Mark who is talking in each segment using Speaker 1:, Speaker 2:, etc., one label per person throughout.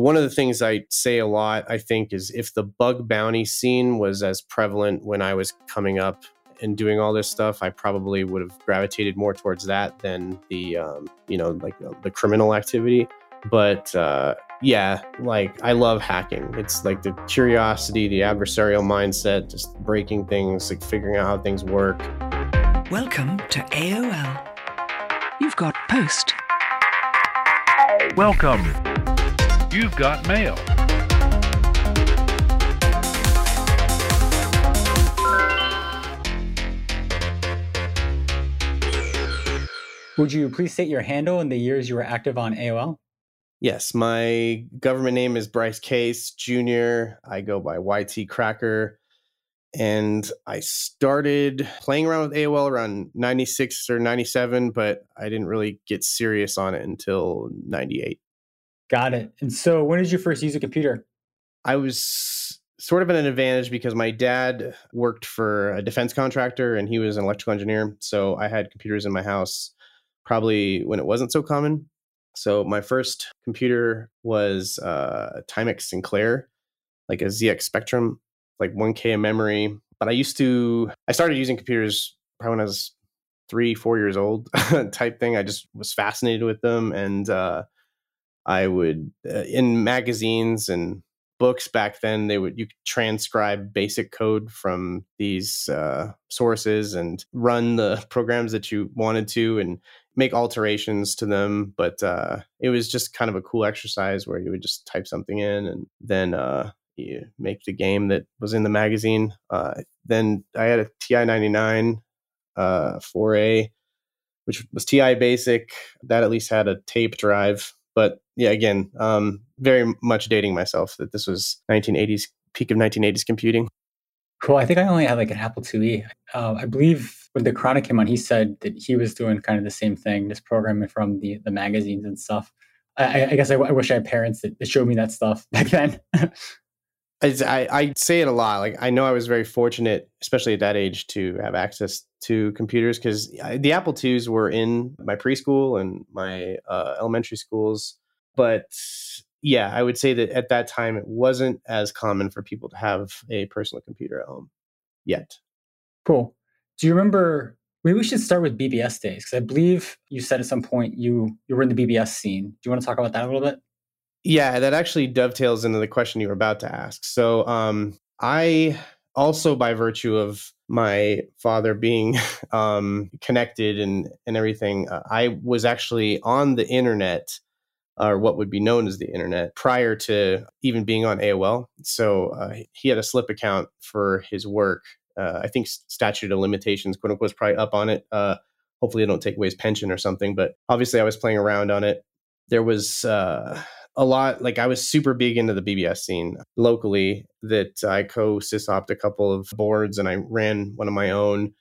Speaker 1: One of the things I say a lot, I think, is if the bug bounty scene was as prevalent when I was coming up and doing all this stuff, I probably would have gravitated more towards that than the, um, you know, like the, the criminal activity. But uh, yeah, like I love hacking. It's like the curiosity, the adversarial mindset, just breaking things, like figuring out how things work.
Speaker 2: Welcome to AOL. You've got post.
Speaker 3: Welcome. You've got mail.
Speaker 4: Would you please state your handle and the years you were active on AOL?
Speaker 1: Yes, my government name is Bryce Case Jr. I go by YT Cracker. And I started playing around with AOL around 96 or 97, but I didn't really get serious on it until 98.
Speaker 4: Got it. And so when did you first use a computer?
Speaker 1: I was sort of at an advantage because my dad worked for a defense contractor and he was an electrical engineer. So I had computers in my house probably when it wasn't so common. So my first computer was uh, Timex Sinclair, like a ZX Spectrum, like 1K of memory. But I used to, I started using computers probably when I was three, four years old type thing. I just was fascinated with them. And uh, I would, uh, in magazines and books back then, they would, you could transcribe basic code from these uh, sources and run the programs that you wanted to. And make alterations to them but uh, it was just kind of a cool exercise where you would just type something in and then uh, you make the game that was in the magazine uh, then i had a ti-99 uh, 4a which was ti basic that at least had a tape drive but yeah again um, very much dating myself that this was 1980s peak of 1980s computing
Speaker 4: Cool. I think I only had like an Apple IIe. Uh, I believe when the Chronic came on, he said that he was doing kind of the same thing, just programming from the the magazines and stuff. I, I guess I, I, wish I had parents that, that, showed me that stuff back then.
Speaker 1: I, I say it a lot. Like I know I was very fortunate, especially at that age, to have access to computers because the Apple IIs were in my preschool and my uh, elementary schools. But yeah, I would say that at that time it wasn't as common for people to have a personal computer at home yet.
Speaker 4: Cool. Do you remember? Maybe we should start with BBS days because I believe you said at some point you you were in the BBS scene. Do you want to talk about that a little bit?
Speaker 1: Yeah, that actually dovetails into the question you were about to ask. So, um, I also, by virtue of my father being um, connected and and everything, uh, I was actually on the internet or what would be known as the internet prior to even being on AOL. So uh, he had a slip account for his work. Uh, I think statute of limitations, quote unquote, was probably up on it. Uh, hopefully, they don't take away his pension or something. But obviously, I was playing around on it. There was uh, a lot, like I was super big into the BBS scene locally. That I co sysoped a couple of boards and I ran one of my own.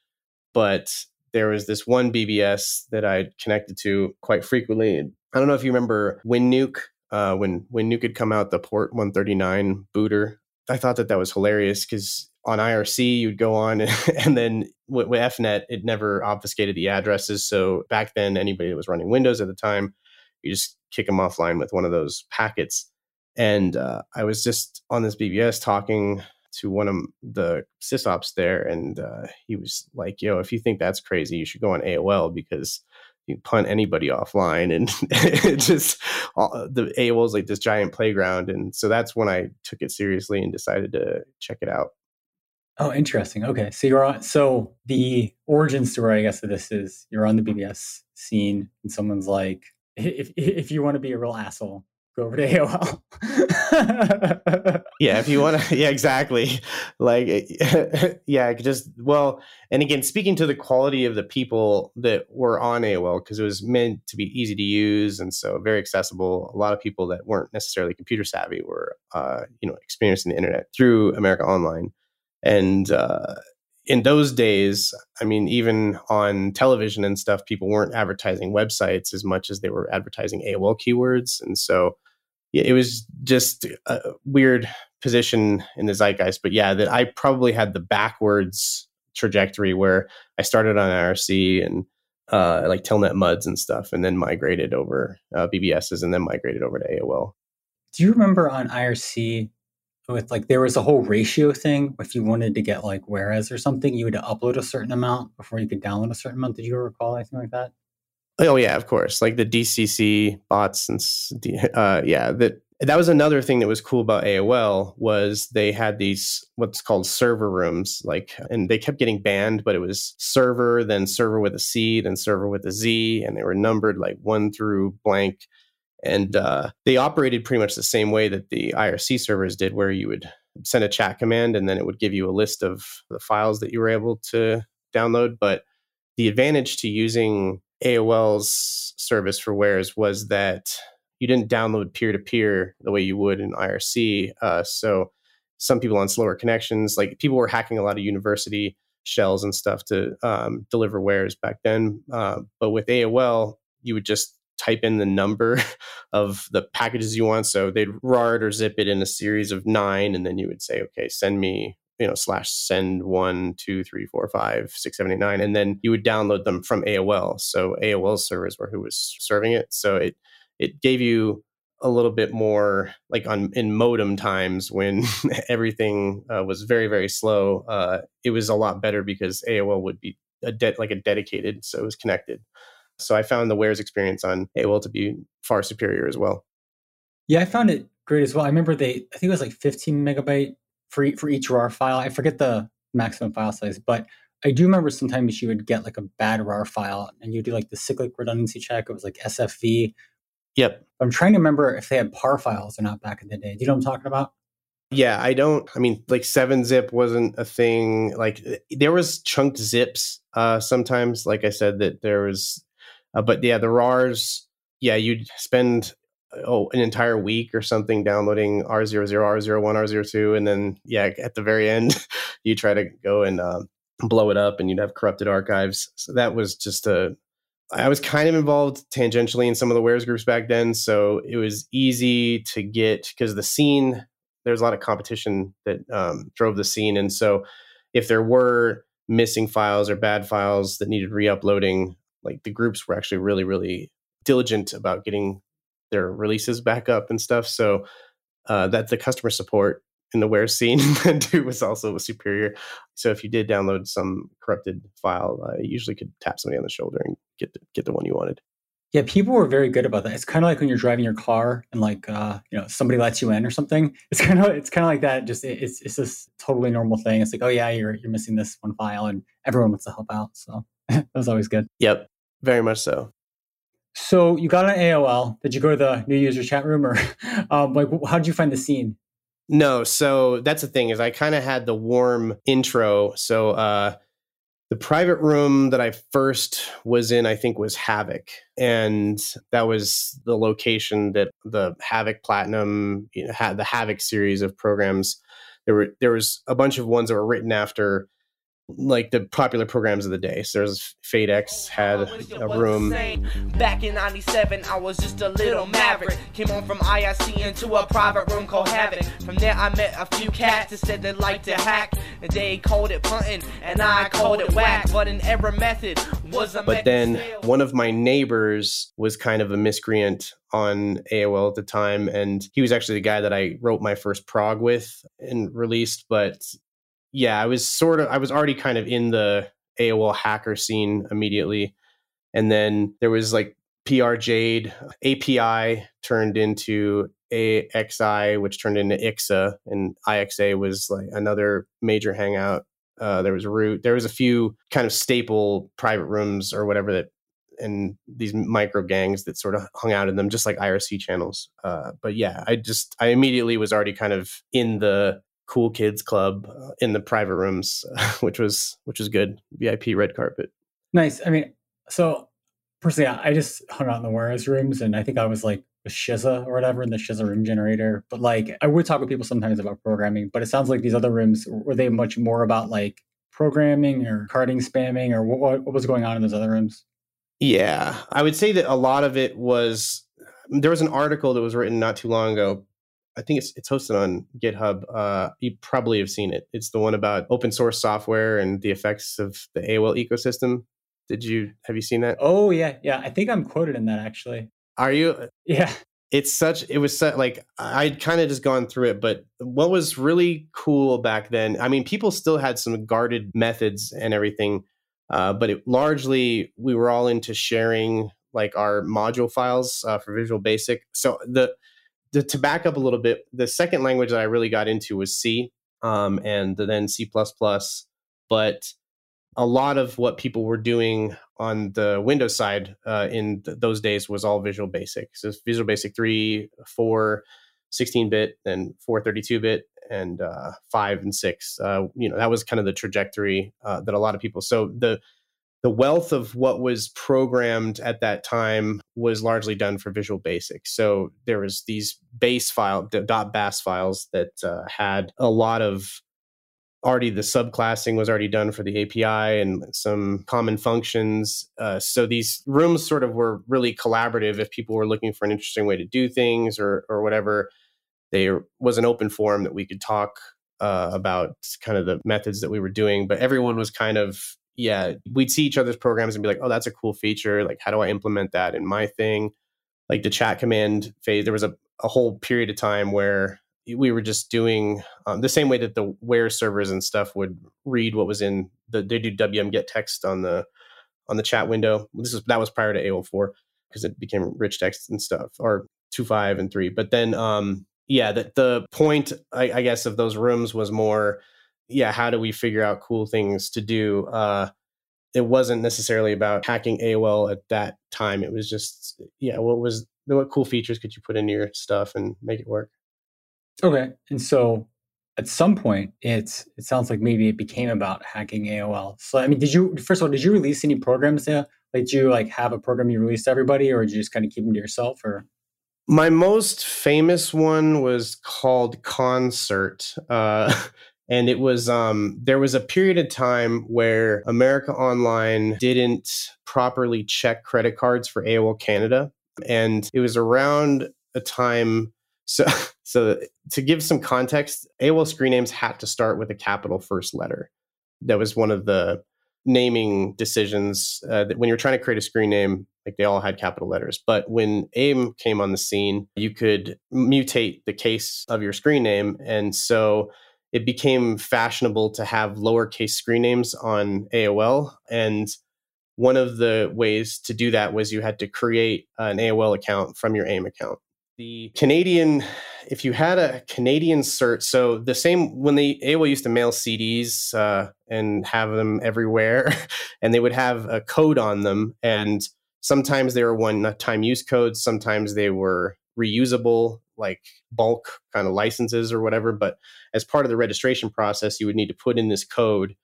Speaker 1: But there was this one BBS that I connected to quite frequently. I don't know if you remember WinNuke, uh, when WinNuke had come out, the port 139 booter. I thought that that was hilarious because on IRC you'd go on and, then with, with, EFnet it never obfuscated the addresses. So back then anybody that was running Windows at the time, you just kick them offline with one of those packets. And uh, I was just on this BBS talking to one of the sysops there, and uh, he was like, "Yo, if you think that's crazy, you should go on AOL because you punt anybody offline and it just all, the AOL is like this giant playground. And so that's when I took it seriously and decided to check it out.
Speaker 4: Oh, interesting. Okay. So you're on, so the origin story, I guess, of this is you're on the BBS scene and someone's like, if, if you want to be a real asshole, go over to AOL.
Speaker 1: yeah, if you want to, yeah, exactly. Like, yeah, just well, and again, speaking to the quality of the people that were on AOL, because it was meant to be easy to use and so very accessible. A lot of people that weren't necessarily computer savvy were, uh, you know, experiencing the internet through America Online, and uh, in those days, I mean, even on television and stuff, people weren't advertising websites as much as they were advertising AOL keywords, and so yeah, it was just a weird position in the zeitgeist. But yeah, that I probably had the backwards trajectory where I started on IRC and uh, like Telnet MUDs and stuff, and then migrated over uh, BBSs, and then migrated over to AOL.
Speaker 4: Do you remember on IRC with like there was a whole ratio thing? If you wanted to get like warez or something, you had to upload a certain amount before you could download a certain amount. Did you recall anything like that?
Speaker 1: Oh yeah, of course. Like the DCC bots and uh, yeah, that that was another thing that was cool about AOL was they had these what's called server rooms, like, and they kept getting banned, but it was server, then server with a C, then server with a Z, and they were numbered like one through blank, and uh, they operated pretty much the same way that the IRC servers did, where you would send a chat command and then it would give you a list of the files that you were able to download, but the advantage to using AOL's service for wares was that you didn't download peer to peer the way you would in IRC. Uh, so some people on slower connections, like people were hacking a lot of university shells and stuff to um, deliver wares back then. Uh, but with AOL, you would just type in the number of the packages you want. So they'd RAR it or zip it in a series of nine, and then you would say, okay, send me you know slash send one two three four five six seven eight nine and then you would download them from aol so aol servers were who was serving it so it it gave you a little bit more like on in modem times when everything uh, was very very slow uh, it was a lot better because aol would be a de- like a dedicated so it was connected so i found the wares experience on aol to be far superior as well
Speaker 4: yeah i found it great as well i remember they i think it was like 15 megabyte for for each RAR file. I forget the maximum file size, but I do remember sometimes you would get like a bad RAR file and you do like the cyclic redundancy check. It was like SFV.
Speaker 1: Yep.
Speaker 4: I'm trying to remember if they had PAR files or not back in the day. Do you know what I'm talking about?
Speaker 1: Yeah, I don't. I mean, like seven zip wasn't a thing. Like there was chunked zips uh, sometimes. Like I said, that there was, uh, but yeah, the RARs. Yeah, you'd spend oh an entire week or something downloading R00, R01, R02, and then yeah, at the very end, you try to go and uh, blow it up, and you'd have corrupted archives. So that was just a. I was kind of involved tangentially in some of the wares groups back then, so it was easy to get because the scene there's a lot of competition that um, drove the scene, and so if there were missing files or bad files that needed re-uploading, like the groups were actually really really diligent about getting their releases back up and stuff. So uh, that the customer support in the Ware scene too was also superior. So if you did download some corrupted file, uh, you usually could tap somebody on the shoulder and get the, get the one you wanted.
Speaker 4: Yeah, people were very good about that. It's kind of like when you're driving your car and like uh, you know somebody lets you in or something. It's kind of it's kind of like that. Just it's it's this totally normal thing. It's like oh yeah, you're you're missing this one file, and everyone wants to help out. So that was always good.
Speaker 1: Yep, very much so.
Speaker 4: So you got on AOL. Did you go to the new user chat room, or um, like how did you find the scene?
Speaker 1: No, so that's the thing is I kind of had the warm intro. So uh, the private room that I first was in, I think, was Havoc, and that was the location that the Havoc Platinum you know, had the Havoc series of programs. There were there was a bunch of ones that were written after like the popular programs of the day. So there's FadeX had a room.
Speaker 5: Back in 97, I was just a little maverick. Came on from IRC into a private room called Havoc. From there, I met a few cats that said they like to hack. And They called it punting, and I called it whack. But an error method was a
Speaker 1: But then one of my neighbors was kind of a miscreant on AOL at the time. And he was actually the guy that I wrote my first prog with and released. But yeah, I was sort of I was already kind of in the AOL hacker scene immediately. And then there was like PR Jade, API turned into AXI, which turned into IXA, and IXA was like another major hangout. Uh, there was Root. There was a few kind of staple private rooms or whatever that, and these micro gangs that sort of hung out in them, just like IRC channels. Uh, but yeah, I just I immediately was already kind of in the cool kids club uh, in the private rooms, which was which was good. VIP red carpet.
Speaker 4: Nice. I mean, so personally, I just hung out in the Warez rooms, and I think I was like a Shiza or whatever in the Shiza room generator. But like, I would talk with people sometimes about programming, but it sounds like these other rooms were they much more about like programming or carding spamming or what, what was going on in those other rooms?
Speaker 1: Yeah, I would say that a lot of it was. There was an article that was written not too long ago I think it's it's hosted on GitHub. Uh, you probably have seen it. It's the one about open source software and the effects of the AOL ecosystem. Did you have you seen that?
Speaker 4: Oh yeah, yeah. I think I'm quoted in that actually.
Speaker 1: Are you?
Speaker 4: Yeah.
Speaker 1: it's such it was such, like I'd kind of just gone through it, but what was really cool back then, I mean, people still had some guarded methods and everything, uh, but it largely we were all into sharing like our module files uh, for Visual Basic. So the, to back up a little bit, the second language that I really got into was C, um, and then C but a lot of what people were doing on the Windows side uh, in th- those days was all Visual Basic. So Visual Basic 3, 4, 16 bit, and 432 bit, and uh, 5 and 6. Uh, you know, that was kind of the trajectory uh, that a lot of people. So the the wealth of what was programmed at that time was largely done for Visual Basic. So there was these base file .bas files that uh, had a lot of already the subclassing was already done for the API and some common functions. Uh, so these rooms sort of were really collaborative. If people were looking for an interesting way to do things or or whatever, there was an open forum that we could talk uh, about kind of the methods that we were doing. But everyone was kind of yeah, we'd see each other's programs and be like, oh, that's a cool feature. Like, how do I implement that in my thing? Like the chat command phase, there was a, a whole period of time where we were just doing um, the same way that the where servers and stuff would read what was in the they do wm get text on the on the chat window this is that was prior to aol4 because it became rich text and stuff or 2 5 and 3 but then um yeah that the point I, I guess of those rooms was more yeah how do we figure out cool things to do uh it wasn't necessarily about hacking AOL at that time. It was just, yeah, what was what cool features could you put into your stuff and make it work?
Speaker 4: Okay. And so at some point it's it sounds like maybe it became about hacking AOL. So I mean, did you first of all, did you release any programs there? Like did you like have a program you released to everybody or did you just kind of keep them to yourself or
Speaker 1: my most famous one was called Concert. Uh, and it was um, there was a period of time where America Online didn't properly check credit cards for AOL Canada, and it was around a time so, so to give some context, AOL screen names had to start with a capital first letter. That was one of the naming decisions uh, that when you're trying to create a screen name, like they all had capital letters. But when AIM came on the scene, you could mutate the case of your screen name, and so it became fashionable to have lowercase screen names on AOL and one of the ways to do that was you had to create an AOL account from your AIM account. The Canadian, if you had a Canadian cert, so the same when the AOL used to mail CDs uh, and have them everywhere, and they would have a code on them, and sometimes they were one-time use codes, sometimes they were reusable, like bulk kind of licenses or whatever. But as part of the registration process, you would need to put in this code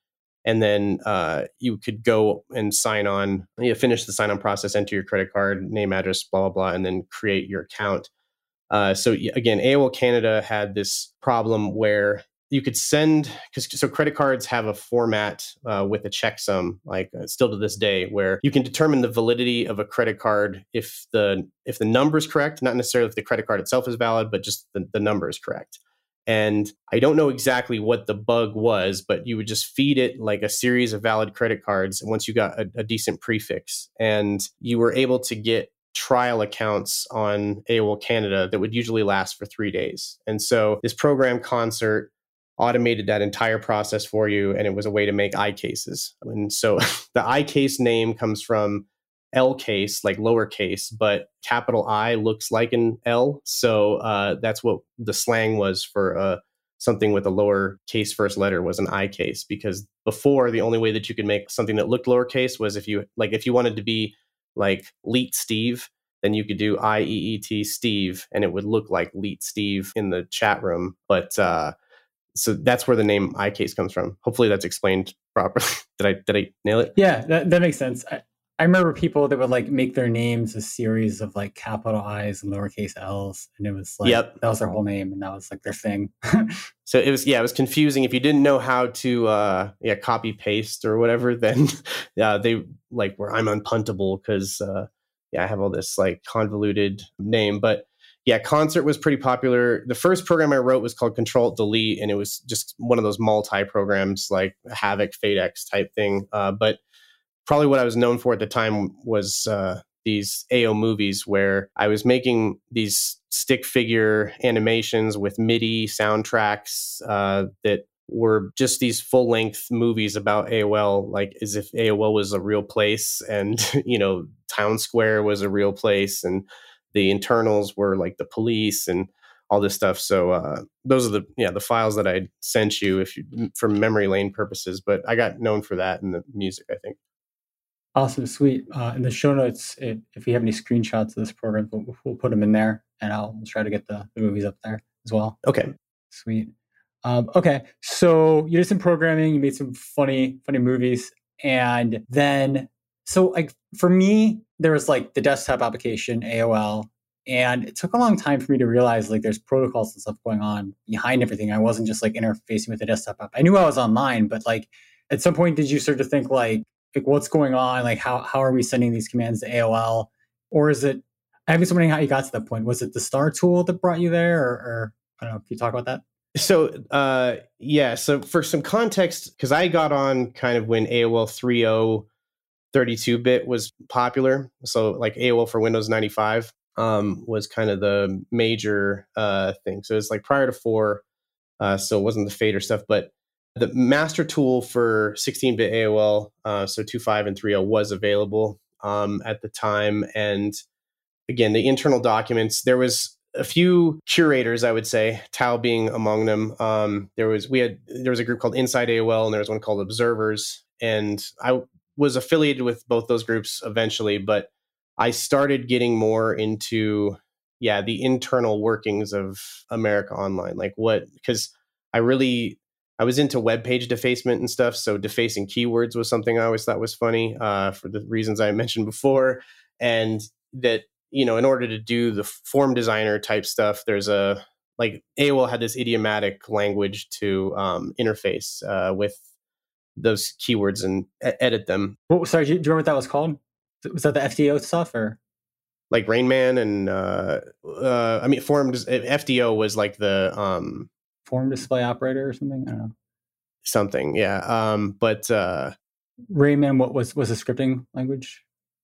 Speaker 1: and then uh, you could go and sign on you know, finish the sign on process enter your credit card name address blah blah blah and then create your account uh, so again, AOL Canada had this problem where you could send because so credit cards have a format uh, with a checksum, like uh, still to this day, where you can determine the validity of a credit card if the if the number is correct, not necessarily if the credit card itself is valid, but just the, the number is correct. And I don't know exactly what the bug was, but you would just feed it like a series of valid credit cards once you got a, a decent prefix, and you were able to get trial accounts on AOL Canada that would usually last for three days. And so this program concert automated that entire process for you, and it was a way to make i cases And so the i case name comes from L case, like lowercase, but capital I looks like an L. So uh, that's what the slang was for uh, something with a lower case first letter was an I case. Because before, the only way that you could make something that looked lowercase was if you like if you wanted to be like Leet Steve, then you could do I E E T Steve, and it would look like Leet Steve in the chat room. But uh, so that's where the name iCase comes from. Hopefully, that's explained properly. did I did I nail it?
Speaker 4: Yeah, that, that makes sense. I, I remember people that would like make their names a series of like capital I's and lowercase L's, and it was like yep. that was their whole name, and that was like their thing.
Speaker 1: so it was yeah, it was confusing. If you didn't know how to uh, yeah copy paste or whatever, then yeah, they like were I'm unpuntable because uh, yeah I have all this like convoluted name, but yeah, concert was pretty popular. The first program I wrote was called Control Delete, and it was just one of those multi programs like Havoc, FadeX type thing. Uh, but probably what I was known for at the time was uh, these AO movies where I was making these stick figure animations with MIDI soundtracks uh, that were just these full length movies about AOL, like as if AOL was a real place and, you know, Town Square was a real place and the internals were like the police and all this stuff. So uh, those are the yeah the files that I sent you if you for memory lane purposes. But I got known for that in the music, I think.
Speaker 4: Awesome, sweet. Uh, in the show notes, if, if we have any screenshots of this program, we'll, we'll put them in there, and I'll try to get the, the movies up there as well.
Speaker 1: Okay,
Speaker 4: sweet. Um, okay, so you did some programming, you made some funny, funny movies, and then so like for me, there was like the desktop application AOL, and it took a long time for me to realize like there's protocols and stuff going on behind everything. I wasn't just like interfacing with the desktop app. I knew I was online, but like at some point, did you start to think like like what's going on? Like how how are we sending these commands to AOL, or is it? I'm just wondering how you got to that point. Was it the star tool that brought you there, or, or I don't know. Can you talk about that?
Speaker 1: So uh, yeah, so for some context, because I got on kind of when AOL 3.0 32 bit was popular. So like AOL for Windows 95 um, was kind of the major uh, thing. So it's like prior to four, uh, so it wasn't the fader stuff, but the master tool for 16 bit AOL, uh, so 2.5 and 3.0 was available um, at the time. And again, the internal documents, there was a few curators, I would say, Tao being among them. Um, there was we had there was a group called Inside AOL, and there was one called Observers, and I was affiliated with both those groups eventually, but I started getting more into yeah the internal workings of America Online, like what because I really I was into web page defacement and stuff, so defacing keywords was something I always thought was funny uh, for the reasons I mentioned before, and that you know in order to do the form designer type stuff, there's a like AOL had this idiomatic language to um, interface uh, with those keywords and edit them.
Speaker 4: Well, sorry, do you, do you remember what that was called? Was that the FDO stuff or?
Speaker 1: Like Rainman and uh, uh, I mean, form FDO was like the um,
Speaker 4: form display operator or something. I don't know.
Speaker 1: Something, yeah. Um, but uh,
Speaker 4: Rainman, what was was a scripting language?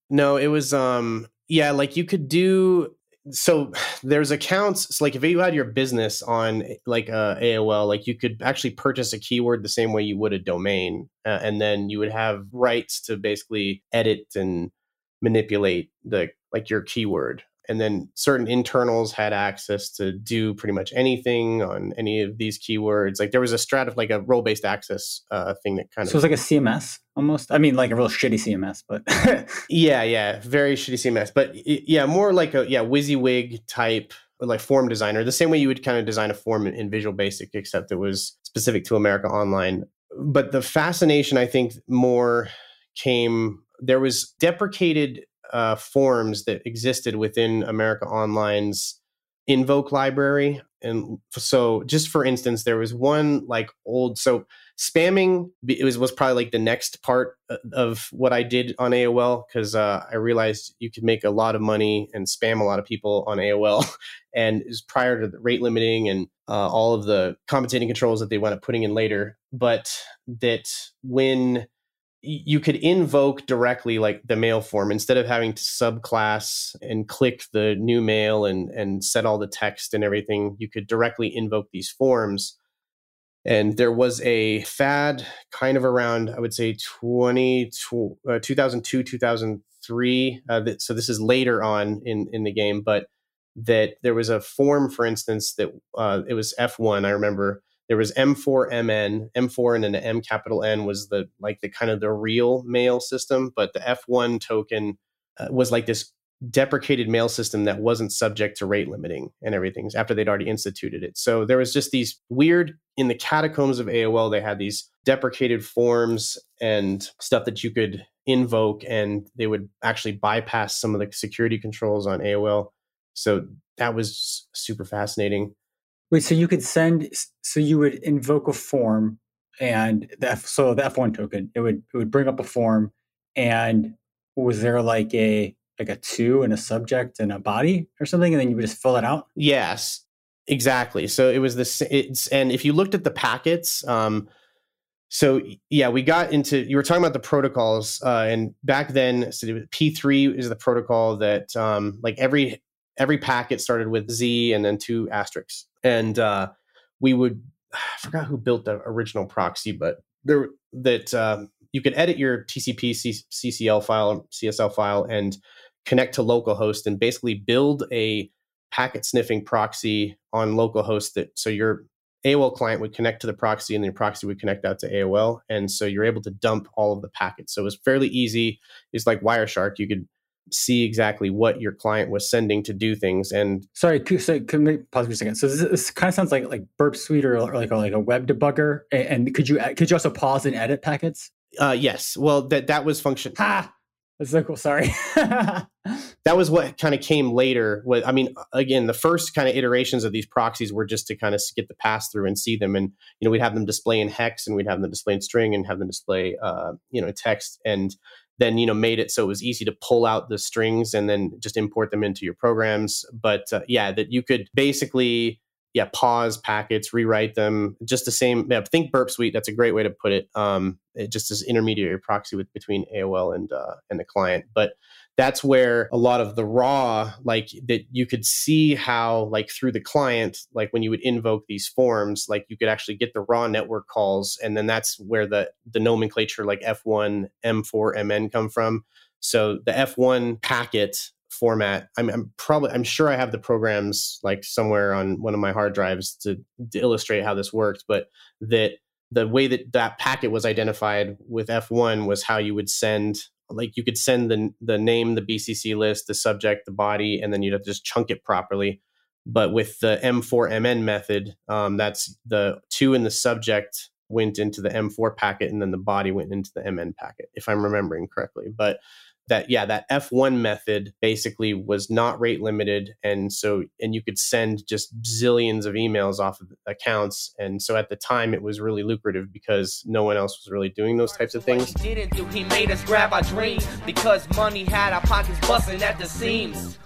Speaker 1: No, it was um, yeah, like you could do so there's accounts so like if you had your business on like uh, aol like you could actually purchase a keyword the same way you would a domain uh, and then you would have rights to basically edit and manipulate the like your keyword and then certain internals had access to do pretty much anything on any of these keywords. Like there was a strat of like a role based access uh, thing that kind
Speaker 4: so
Speaker 1: of.
Speaker 4: So it's like a CMS almost. I mean, like a real shitty CMS, but.
Speaker 1: yeah, yeah, very shitty CMS, but yeah, more like a yeah WYSIWYG type like form designer, the same way you would kind of design a form in, in Visual Basic, except it was specific to America Online. But the fascination, I think, more came. There was deprecated uh, forms that existed within America Online's invoke library. And so, just for instance, there was one like old so spamming. It was was probably like the next part uh, of what I did on AOL because uh, I realized you could make a lot of money and spam a lot of people on AOL. and it was prior to the rate limiting and uh, all of the compensating controls that they wound up putting in later. But that when you could invoke directly like the mail form. Instead of having to subclass and click the new mail and and set all the text and everything you could directly invoke these forms. And there was a fad kind of around i would say 20 uh, 2002 2003 uh, that, so this is later on in in the game but that there was a form for instance that uh, it was f1 i remember there was M4MN, M4 and an M capital N was the like the kind of the real mail system, but the F1 token uh, was like this deprecated mail system that wasn't subject to rate limiting and everything after they'd already instituted it. So there was just these weird in the catacombs of AOL they had these deprecated forms and stuff that you could invoke and they would actually bypass some of the security controls on AOL. So that was super fascinating.
Speaker 4: Wait, so you could send, so you would invoke a form, and the F, so the F1 token, it would it would bring up a form, and was there like a like a two and a subject and a body or something, and then you would just fill it out?
Speaker 1: Yes, exactly. So it was this. It's and if you looked at the packets, um, so yeah, we got into you were talking about the protocols, uh, and back then, so P three is the protocol that um, like every every packet started with Z and then two asterisks, and uh, we would I forgot who built the original proxy, but there that um, you could edit your TCP C- CCL file, CSL file, and connect to localhost, and basically build a packet sniffing proxy on localhost that so your AOL client would connect to the proxy and the proxy would connect out to AOL. And so you're able to dump all of the packets. So it was fairly easy. It's like Wireshark. You could see exactly what your client was sending to do things. And
Speaker 4: sorry, could, so can we pause for a second? So this, this, kind of sounds like like Burp Suite or, or like a, like a web debugger. And, could you could you also pause and edit packets?
Speaker 1: Uh, yes. Well, that that was function.
Speaker 4: Ha! That's so cool. Sorry.
Speaker 1: that was what kind of came later. What I mean, again, the first kind of iterations of these proxies were just to kind of get the pass through and see them, and you know, we'd have them display in hex, and we'd have them display in string, and have them display, uh, you know, text, and then you know, made it so it was easy to pull out the strings and then just import them into your programs. But uh, yeah, that you could basically yeah, pause packets, rewrite them, just the same. Yeah, think Burp Suite. That's a great way to put it. Um, it just as intermediary proxy with between AOL and uh, and the client. But that's where a lot of the raw, like that, you could see how, like through the client, like when you would invoke these forms, like you could actually get the raw network calls, and then that's where the the nomenclature like F1, M4, MN come from. So the F1 packet format. I'm, I'm, probably I'm sure I have the programs like somewhere on one of my hard drives to, to illustrate how this worked, but that the way that that packet was identified with F1 was how you would send like you could send the the name, the BCC list, the subject, the body, and then you'd have to just chunk it properly. But with the M4MN method, um, that's the two in the subject went into the M4 packet, and then the body went into the MN packet, if I'm remembering correctly. But that yeah that f1 method basically was not rate limited and so and you could send just zillions of emails off of accounts and so at the time it was really lucrative because no one else was really doing those types of things
Speaker 5: he didn't do he made us grab our dreams because money had our pockets busting at the seams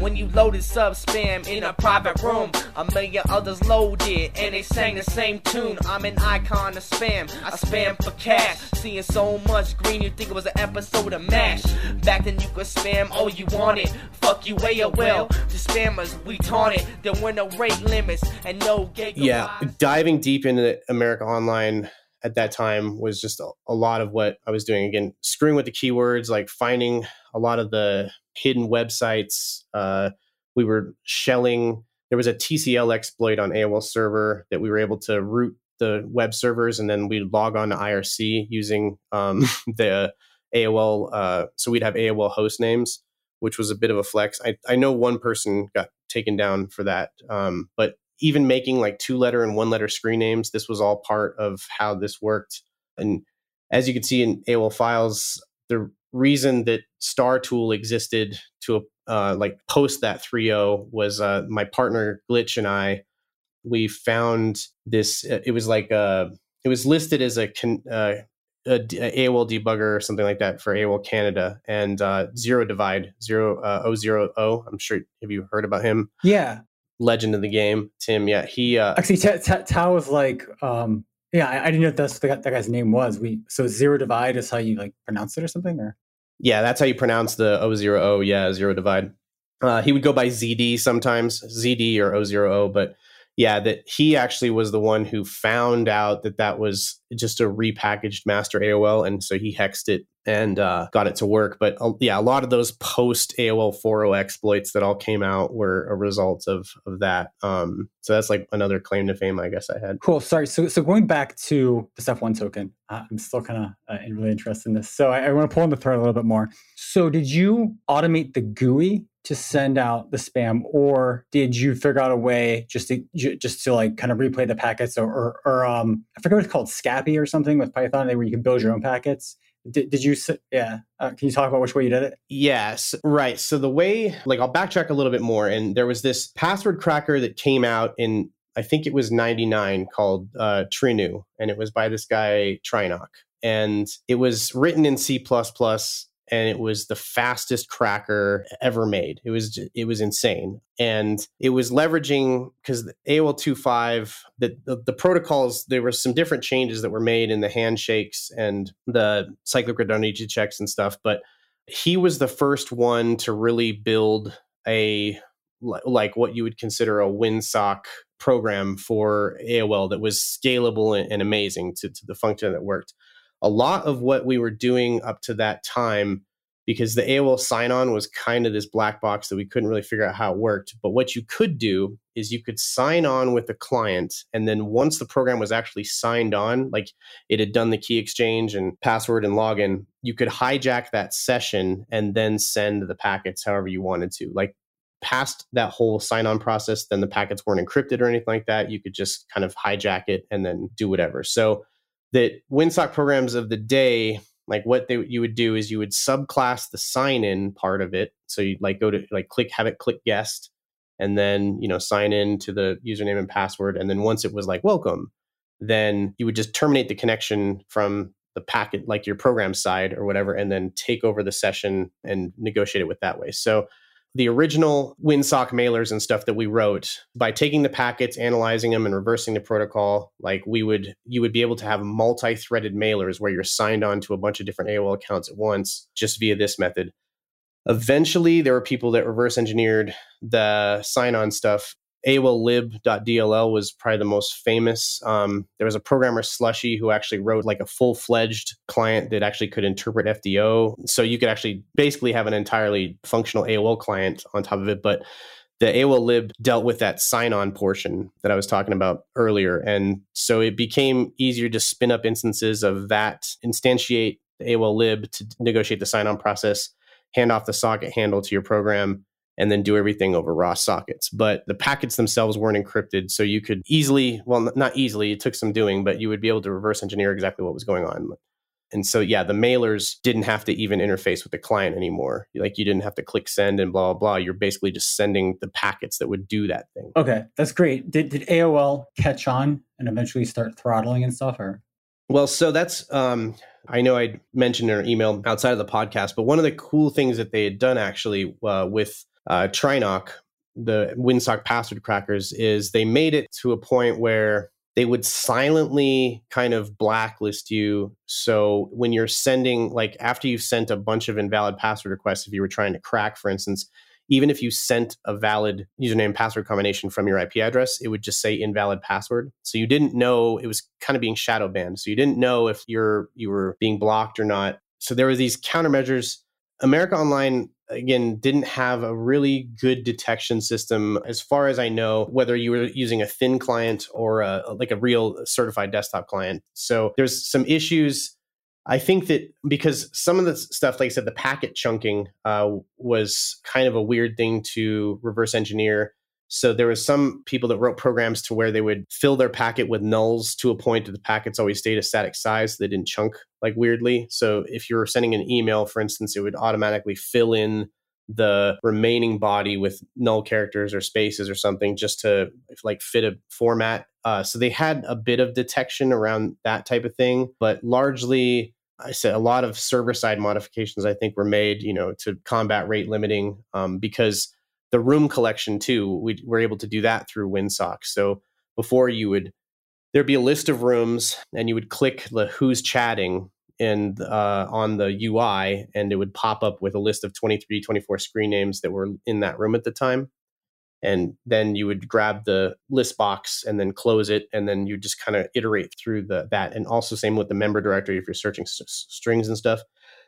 Speaker 5: when you loaded sub spam in a private room. A million others loaded and they sang the same tune. I'm an icon of spam. I spam for cash. Seeing so much green, you think it was an episode of MASH. Back then you could spam all you wanted. Fuck you AOL. To spammers, we taunted. There were no rate limits and no gate.
Speaker 1: Yeah, diving deep into America Online at that time was just a, a, lot of what I was doing. Again, screwing with the keywords, like finding a lot of the hidden websites. Uh, we were shelling. There was a TCL exploit on AOL server that we were able to root the web servers, and then we'd log on to IRC using um, the AOL. Uh, so we'd have AOL host names, which was a bit of a flex. I, I know one person got taken down for that, um, but even making like two letter and one letter screen names, this was all part of how this worked. And as you can see in AOL files, the reason that Star Tool existed to uh, like post that 3.0 was uh, my partner Glitch and I. We found this. Uh, it was like a. Uh, it was listed as a, con, uh, a, a AOL debugger or something like that for AOL Canada and uh, Zero Divide zero uh, O zero O. I'm sure have you heard about him?
Speaker 4: Yeah,
Speaker 1: legend of the game, Tim. Yeah, he uh,
Speaker 4: actually t- t- Tao was like, um, yeah, I, I, didn't know that's what that guy's name was. We so zero divide is how you like pronounce it or something, or
Speaker 1: yeah, that's how you pronounce the O zero O. Yeah, zero divide. Uh, he would go by ZD sometimes, ZD or O zero O, but yeah, that he actually was the one who found out that that was just a repackaged master AOL, and so he hexed it and uh, got it to work. But uh, yeah, a lot of those post AOL 4.0 exploits that all came out were a result of of that. Um, so that's like another claim to fame, I guess I had.
Speaker 4: Cool. Sorry. So so going back to the Step One token, uh, I'm still kind of uh, really interested in this. So I, I want to pull on the thread a little bit more. So did you automate the GUI to send out the spam or did you figure out a way just to just to like kind of replay the packets or or, or um i forget what it's called scapy or something with python where you can build your own packets? Did, did you yeah uh, can you talk about which way you did it?
Speaker 1: Yes right so the way like i'll backtrack a little bit more and there was this password cracker that came out in i think it was 99 called uh, trinu and it was by this guy trinok and it was written in c++ and it was the fastest cracker ever made. It was it was insane, and it was leveraging because AOL 2.5 the, the the protocols there were some different changes that were made in the handshakes and the cyclic redundancy checks and stuff, but he was the first one to really build a like what you would consider a WinSock program for AOL that was scalable and, and amazing to, to the function that worked a lot of what we were doing up to that time because the AOL sign on was kind of this black box that we couldn't really figure out how it worked. But what you could do is you could sign on with the client. And then once the program was actually signed on, like it had done the key exchange and password and login, you could hijack that session and then send the packets however you wanted to. Like past that whole sign on process, then the packets weren't encrypted or anything like that. You could just kind of hijack it and then do whatever. So that WinSock programs of the day, like what they you would do is you would subclass the sign in part of it. So you'd like go to like click have it click guest and then you know sign in to the username and password. And then once it was like welcome, then you would just terminate the connection from the packet, like your program side or whatever, and then take over the session and negotiate it with that way. So the original WinSock mailers and stuff that we wrote by taking the packets, analyzing them, and reversing the protocol. Like we would, you would be able to have multi-threaded mailers where you're signed on to a bunch of different AOL accounts at once, just via this method. Eventually, there were people that reverse engineered the sign-on stuff AOLlib.dll was probably the most famous. Um, there was a programmer Slushy who actually wrote like a full fledged client that actually could interpret FDO. So you could actually basically have an entirely functional AOL client on top of it. But the AOL lib dealt with that sign on portion that I was talking about earlier. And so it became easier to spin up instances of that, instantiate the AOL lib to negotiate the sign on process, hand off the socket handle to your program and then do everything over raw sockets. But the packets themselves weren't encrypted, so you could easily, well, not easily, it took some doing, but you would be able to reverse engineer exactly what was going on. And so, yeah, the mailers didn't have to even interface with the client anymore. Like you didn't have to click send and blah, blah, blah. You're basically just sending the packets that would do that thing.
Speaker 4: Okay, that's great. Did, did AOL catch on and eventually start throttling and stuff? Or?
Speaker 1: Well, so that's, um, I know I mentioned in our email outside of the podcast, but one of the cool things that they had done actually uh, with uh, Trinoc, the WinSock password crackers, is they made it to a point where they would silently kind of blacklist you. So when you're sending, like after you've sent a bunch of invalid password requests, if you were trying to crack, for instance, even if you sent a valid username password combination from your IP address, it would just say invalid password. So you didn't know it was kind of being shadow banned. So you didn't know if you're you were being blocked or not. So there were these countermeasures. America Online again didn't have a really good detection system as far as i know whether you were using a thin client or a, like a real certified desktop client. So there's some issues. I think that because some of the stuff like i said the packet chunking uh, was kind of a weird thing to reverse engineer so there was some people that wrote programs to where they would fill their packet with nulls to a point that the packets always stayed a static size. So they didn't chunk like weirdly. So if you were sending an email, for instance, it would automatically fill in the remaining body with null characters or spaces or something just to like fit a format. Uh, so they had a bit of detection around that type of thing, but largely I said a lot of server side modifications I think were made, you know, to combat rate limiting um, because the room collection too. We were able to do that through WinSock. So before you would there'd be a list of rooms, and you would click the who's chatting and uh, on the UI, and it would pop up with a list of 23, 24 screen names that were in that room at the time. And then you would grab the list box and then close it, and then you just kind of iterate through the that. And also same with the member directory if you're searching s- strings and stuff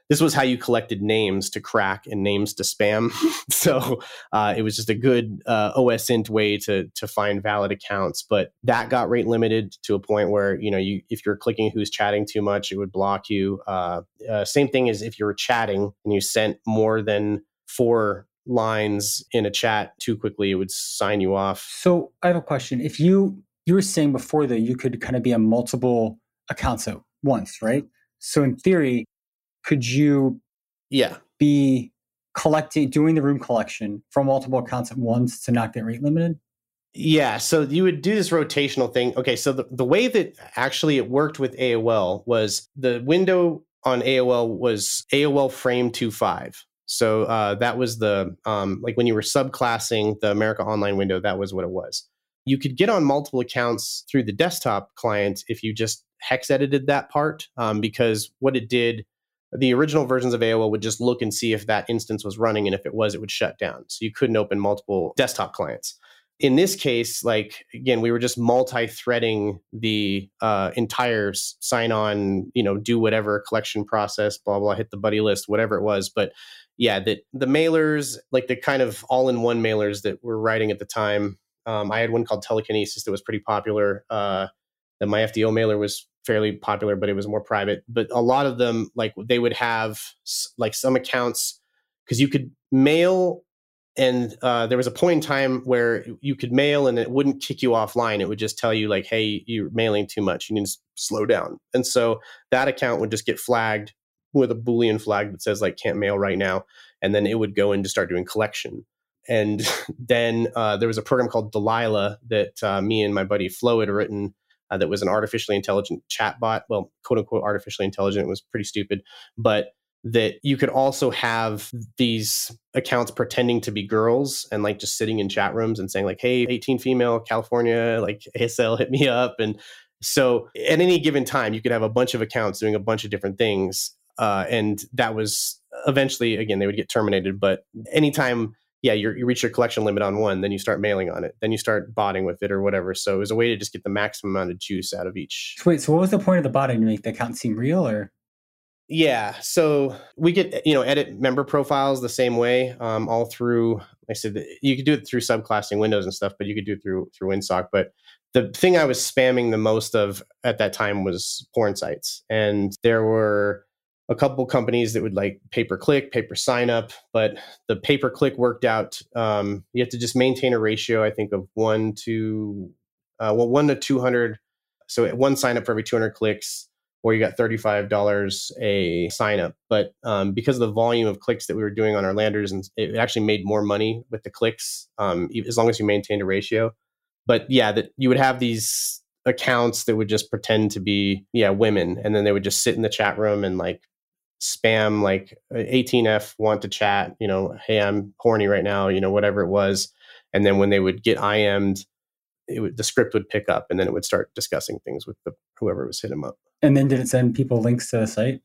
Speaker 1: this was how you collected names to crack and names to spam. so uh, it was just a good uh, OSINT way to to find valid accounts. But that got rate limited to a point where you know you if you're clicking who's chatting too much, it would block you. Uh, uh same thing as if you were chatting and you sent more than four lines in a chat too quickly, it would sign you off.
Speaker 4: So I have a question. If you you were saying before that you could kind of be on multiple accounts at once, right? So in theory, could you
Speaker 1: yeah
Speaker 4: be collecting doing the room collection from multiple accounts at once to not get rate limited
Speaker 1: yeah so you would do this rotational thing okay so the, the way that actually it worked with aol was the window on AOL was AOL Frame 25. So uh, that was the um, like when you were subclassing the America Online window, that was what it was. You could get on multiple accounts through the desktop client if you just hex edited that part, um, because what it did, the original versions of AOL would just look and see if that instance was running, and if it was, it would shut down. So you couldn't open multiple desktop clients in this case, like again, we were just multi-threading the uh, entire sign-on, you know, do whatever collection process, blah blah, hit the buddy list, whatever it was. But yeah, that the mailers, like the kind of all-in-one mailers that we're writing at the time. Um, I had one called Telekinesis that was pretty popular. Uh, that my FDO mailer was fairly popular, but it was more private. But a lot of them, like they would have like some accounts because you could mail and uh, there was a point in time where you could mail and it wouldn't kick you offline. It would just tell you like hey you're mailing too much. You need to slow down. And so that account would just get flagged with a boolean flag that says like can't mail right now. And then it would go in to start doing collection. And then uh, there was a program called delilah that uh, me and my buddy flo had written uh, that was an artificially intelligent chatbot. Well quote unquote artificially intelligent was pretty stupid but that you could also have these accounts pretending to be girls and like just sitting in chat rooms and saying like hey 18 female california like asl hit me up. And so at any given time you could have a bunch of accounts doing a bunch of different things uh, and that was eventually again they would get terminated but anytime yeah you reach your collection limit on one then you start mailing on it then you start botting with it or whatever so it was a way to just get the maximum amount of juice out of each
Speaker 4: wait so what was the point of the botting to make the account seem real or
Speaker 1: yeah, so we get you know edit member profiles the same way um, all through. I said you could do it through subclassing windows and stuff, but you could do it through through WinSock. But the thing I was spamming the most of at that time was porn sites, and there were a couple companies that would like pay per click, pay per sign up, but the pay per click worked out. Um, you have to just maintain a ratio, I think, of one to uh, well one to two hundred. So one sign up for every two hundred clicks or you got $35 a sign up. But um, because of the volume of clicks that we were doing on our landers, and it actually made more money with the clicks um, as long as you maintained a ratio. But yeah, that you would have these accounts that would just pretend to be yeah women, and then they would just sit in the chat room and like spam like 18f want to chat, you know, hey I'm horny right now, you know, whatever it was. And then when they would get IM'd, it would, the script would pick up and then it would start discussing things with the whoever was hitting them up.
Speaker 4: And then did it send people links to the site?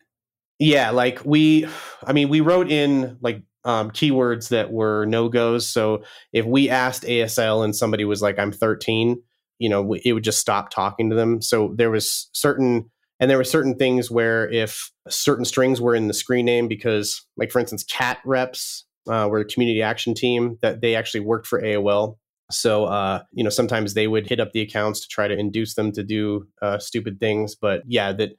Speaker 1: Yeah, like we, I mean, we wrote in like um, keywords that were no goes. So if we asked ASL and somebody was like, "I'm 13," you know, it would just stop talking to them. So there was certain, and there were certain things where if certain strings were in the screen name, because like for instance, cat reps uh, were a community action team that they actually worked for AOL. So, uh, you know, sometimes they would hit up the accounts to try to induce them to do uh, stupid things. But yeah, that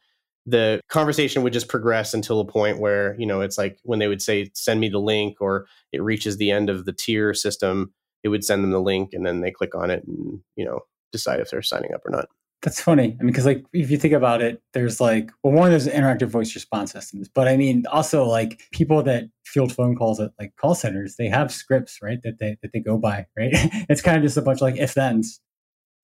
Speaker 1: the conversation would just progress until a point where, you know, it's like when they would say, send me the link or it reaches the end of the tier system, it would send them the link and then they click on it and, you know, decide if they're signing up or not.
Speaker 4: That's funny. I mean, because like if you think about it, there's like well, one there's interactive voice response systems, but I mean also like people that field phone calls at like call centers, they have scripts, right? That they that they go by, right? it's kind of just a bunch of like if thens.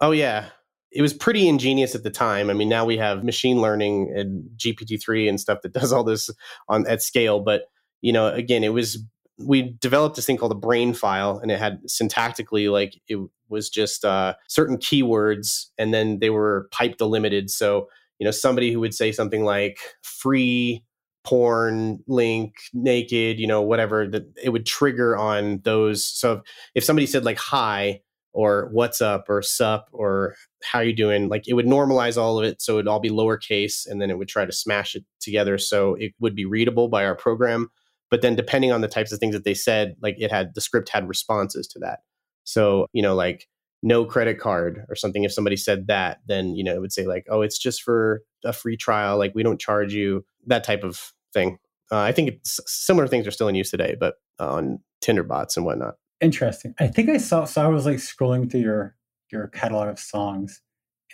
Speaker 1: Oh yeah, it was pretty ingenious at the time. I mean, now we have machine learning and GPT three and stuff that does all this on at scale, but you know, again, it was we developed this thing called a brain file and it had syntactically like it was just uh, certain keywords and then they were pipe delimited. So you know somebody who would say something like free porn link naked you know whatever that it would trigger on those. So if, if somebody said like hi or what's up or sup or how you doing like it would normalize all of it so it'd all be lowercase and then it would try to smash it together so it would be readable by our program but then depending on the types of things that they said like it had the script had responses to that. So you know like no credit card or something if somebody said that then you know it would say like oh it's just for a free trial like we don't charge you that type of thing. Uh, i think similar things are still in use today but on tinder bots and whatnot.
Speaker 4: Interesting. I think i saw so i was like scrolling through your your catalog of songs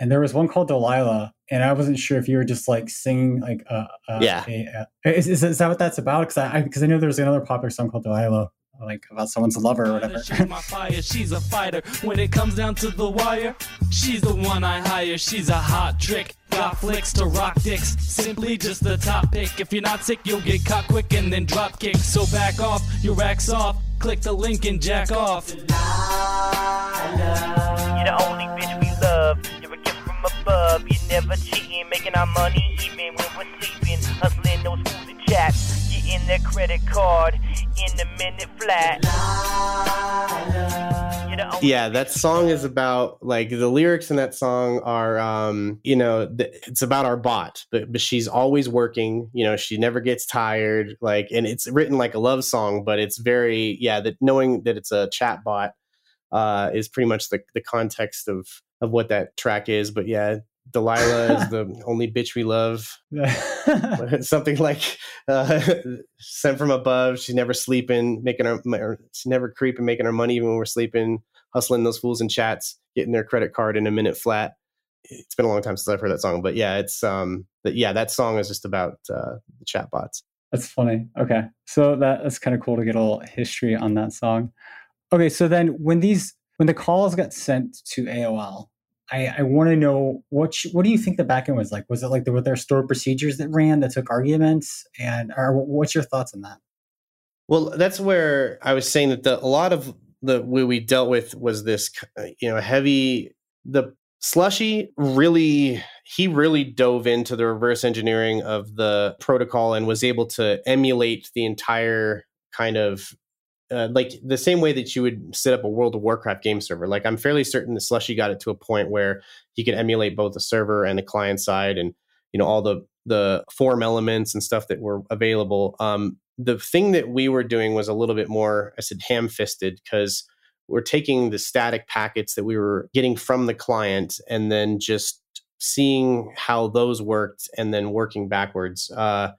Speaker 4: and there was one called Delilah, and I wasn't sure if you were just like singing like uh, uh
Speaker 1: yeah
Speaker 4: a, is, is, is that what that's about? Because I because I know there's another popular song called Delilah like about someone's lover or whatever.
Speaker 6: She's my fire, she's a fighter. When it comes down to the wire, she's the one I hire. She's a hot trick. Got flicks to rock dicks. Simply just the top pick. If you're not sick, you'll get caught quick and then drop kick. So back off, your rack's off. Click the link and jack off.
Speaker 5: You're the only bitch above. You never cheating, making our money even when we're sleeping. Hustling those fools and chats. Getting their credit card in a minute flat. The
Speaker 1: yeah that song is about like the lyrics in that song are um you know th- it's about our bot but, but she's always working you know she never gets tired like and it's written like a love song but it's very yeah that knowing that it's a chat bot uh is pretty much the, the context of of what that track is but yeah delilah is the only bitch we love something like uh, sent from above. She's never sleeping, making her, or she's never creeping, making her money even when we're sleeping, hustling those fools in chats, getting their credit card in a minute flat. It's been a long time since I've heard that song, but yeah, it's um, that yeah, that song is just about uh, the chat bots.
Speaker 4: That's funny. Okay. So that, that's kind of cool to get a little history on that song. Okay. So then when these, when the calls got sent to AOL, I, I want to know what sh- what do you think the backend was like? Was it like there were there stored procedures that ran that took arguments, and or what's your thoughts on that?
Speaker 1: Well, that's where I was saying that the, a lot of the way we dealt with was this, uh, you know, heavy. The slushy really, he really dove into the reverse engineering of the protocol and was able to emulate the entire kind of uh, like the same way that you would set up a World of Warcraft game server. Like I'm fairly certain that Slushy got it to a point where he could emulate both the server and the client side, and you know all the the form elements and stuff that were available. Um, the thing that we were doing was a little bit more, I said, ham fisted because we're taking the static packets that we were getting from the client and then just seeing how those worked and then working backwards. Uh,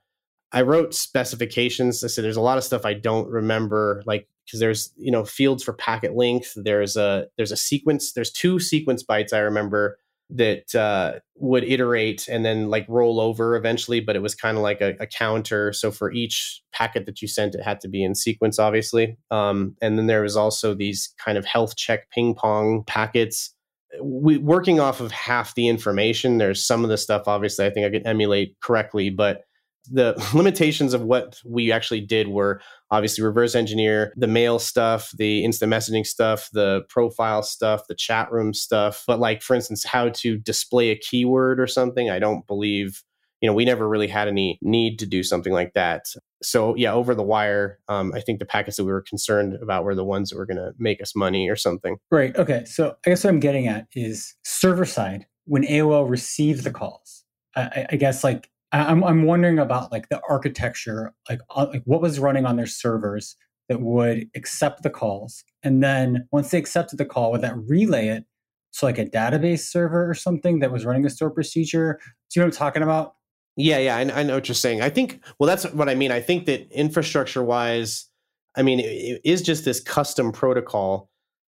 Speaker 1: I wrote specifications. I said there's a lot of stuff I don't remember, like because there's you know fields for packet length. There's a there's a sequence. There's two sequence bytes I remember that uh, would iterate and then like roll over eventually, but it was kind of like a, a, counter. So for each packet that you sent, it had to be in sequence, obviously. Um, and then there was also these kind of health check ping pong packets. We, working off of half the information, there's some of the stuff obviously I think I could emulate correctly, but the limitations of what we actually did were obviously reverse engineer the mail stuff, the instant messaging stuff, the profile stuff, the chat room stuff. But like for instance, how to display a keyword or something, I don't believe you know we never really had any need to do something like that. So yeah, over the wire, um, I think the packets that we were concerned about were the ones that were going to make us money or something.
Speaker 4: Right. Okay. So I guess what I'm getting at is server side when AOL received the calls. I, I guess like I'm I'm wondering about like the architecture, like uh, like what was running on their servers that would accept the calls, and then once they accepted the call, would that relay it to like a database server or something that was running a store procedure? Do you know what I'm talking about?
Speaker 1: Yeah, yeah, I, I know what you're saying. I think well, that's what I mean. I think that infrastructure wise, I mean, it, it is just this custom protocol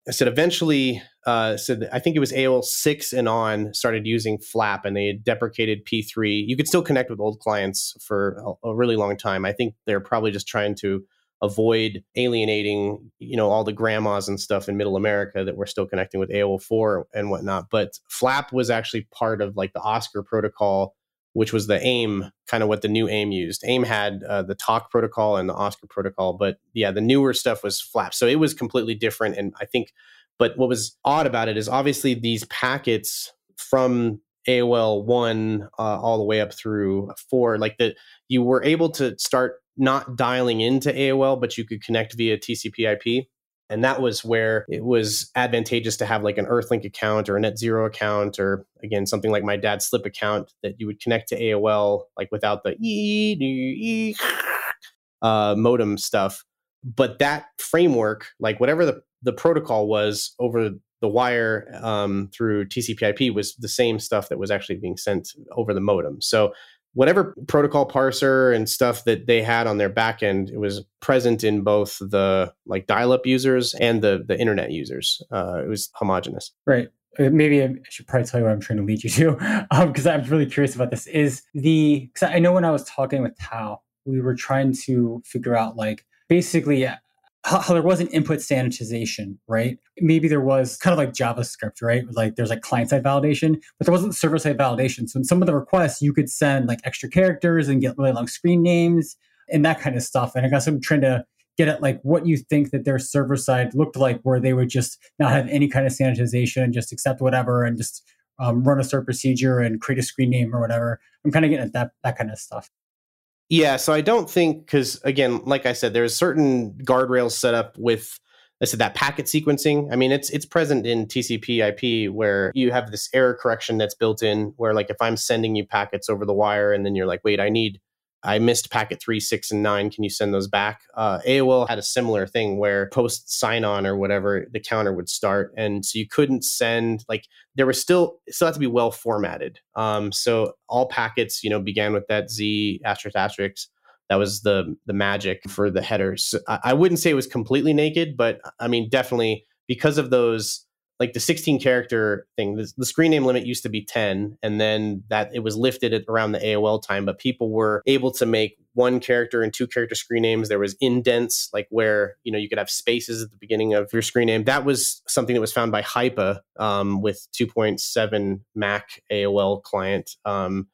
Speaker 1: I said eventually, uh, said I think it was AOL six and on started using Flap, and they had deprecated P3. You could still connect with old clients for a, a, really long time. I think they're probably just trying to avoid alienating, you know, all the grandmas and stuff in Middle America that were still connecting with AOL four and whatnot. But Flap was actually part of like the Oscar protocol which was the AIM, kind of what the new AIM used. AIM had uh, the TOC protocol and the Oscar protocol, but yeah, the newer stuff was Flap. So it was completely different. And I think, but what was odd about it is obviously these packets from AOL one uh, all the way up through four, like that you were able to start not dialing into AOL, but you could connect via TCP/IP and that was where it was advantageous to have like an Earthlink account or a NetZero account, or again, something like my dad's Slip account that you would connect to AOL, like without the e, uh, modem stuff. But that framework, like whatever the, the protocol was over the wire um, through TCP/IP, was the same stuff that was actually being sent over the modem. So whatever protocol parser and stuff that they had on their backend, it was present in both the like dial-up users and the the internet users. Uh, it was homogenous.
Speaker 4: Right. Uh, maybe I should probably tell you what I'm trying to lead you to, because um, I'm really curious about this. Is the because I know when I was talking with Tao, we were trying to figure out like basically how, how there wasn't input sanitization, right? Maybe there was kind of like JavaScript, right? Like there's like client side validation, but there wasn't server side validation. So in some of the requests, you could send like extra characters and get really long screen names and that kind of stuff. And I guess I'm trying to get at like what you think that their server side looked like, where they would just not have any kind of sanitization and just accept whatever and just um, run a server procedure and create a screen name or whatever. I'm kind of getting at that that kind of stuff.
Speaker 1: Yeah, so I don't think because again, like I said, there's certain guardrails set up with I said that packet sequencing. I mean, it's it's present in TCP/IP where you have this error correction that's built in. Where like if I'm sending you packets over the wire, and then you're like, wait, I need I missed packet three, six, and nine. Can you send those back? Uh, AOL had a similar thing where post sign on or whatever, the counter would start. And so you couldn't send, like, there was still, still had to be well formatted. Um, so all packets, you know, began with that Z asterisk asterisk. That was the the magic for the headers. I, I wouldn't say it was completely naked, but I mean, definitely because of those like the 16 character thing the, the, screen name limit used to be 10 and then that it was lifted at around the aol time but people were able to make one character and two character screen names there was indents like where you know you could have spaces at the beginning of your screen name that was something that was found by hypa um, with 2.7 mac aol client um,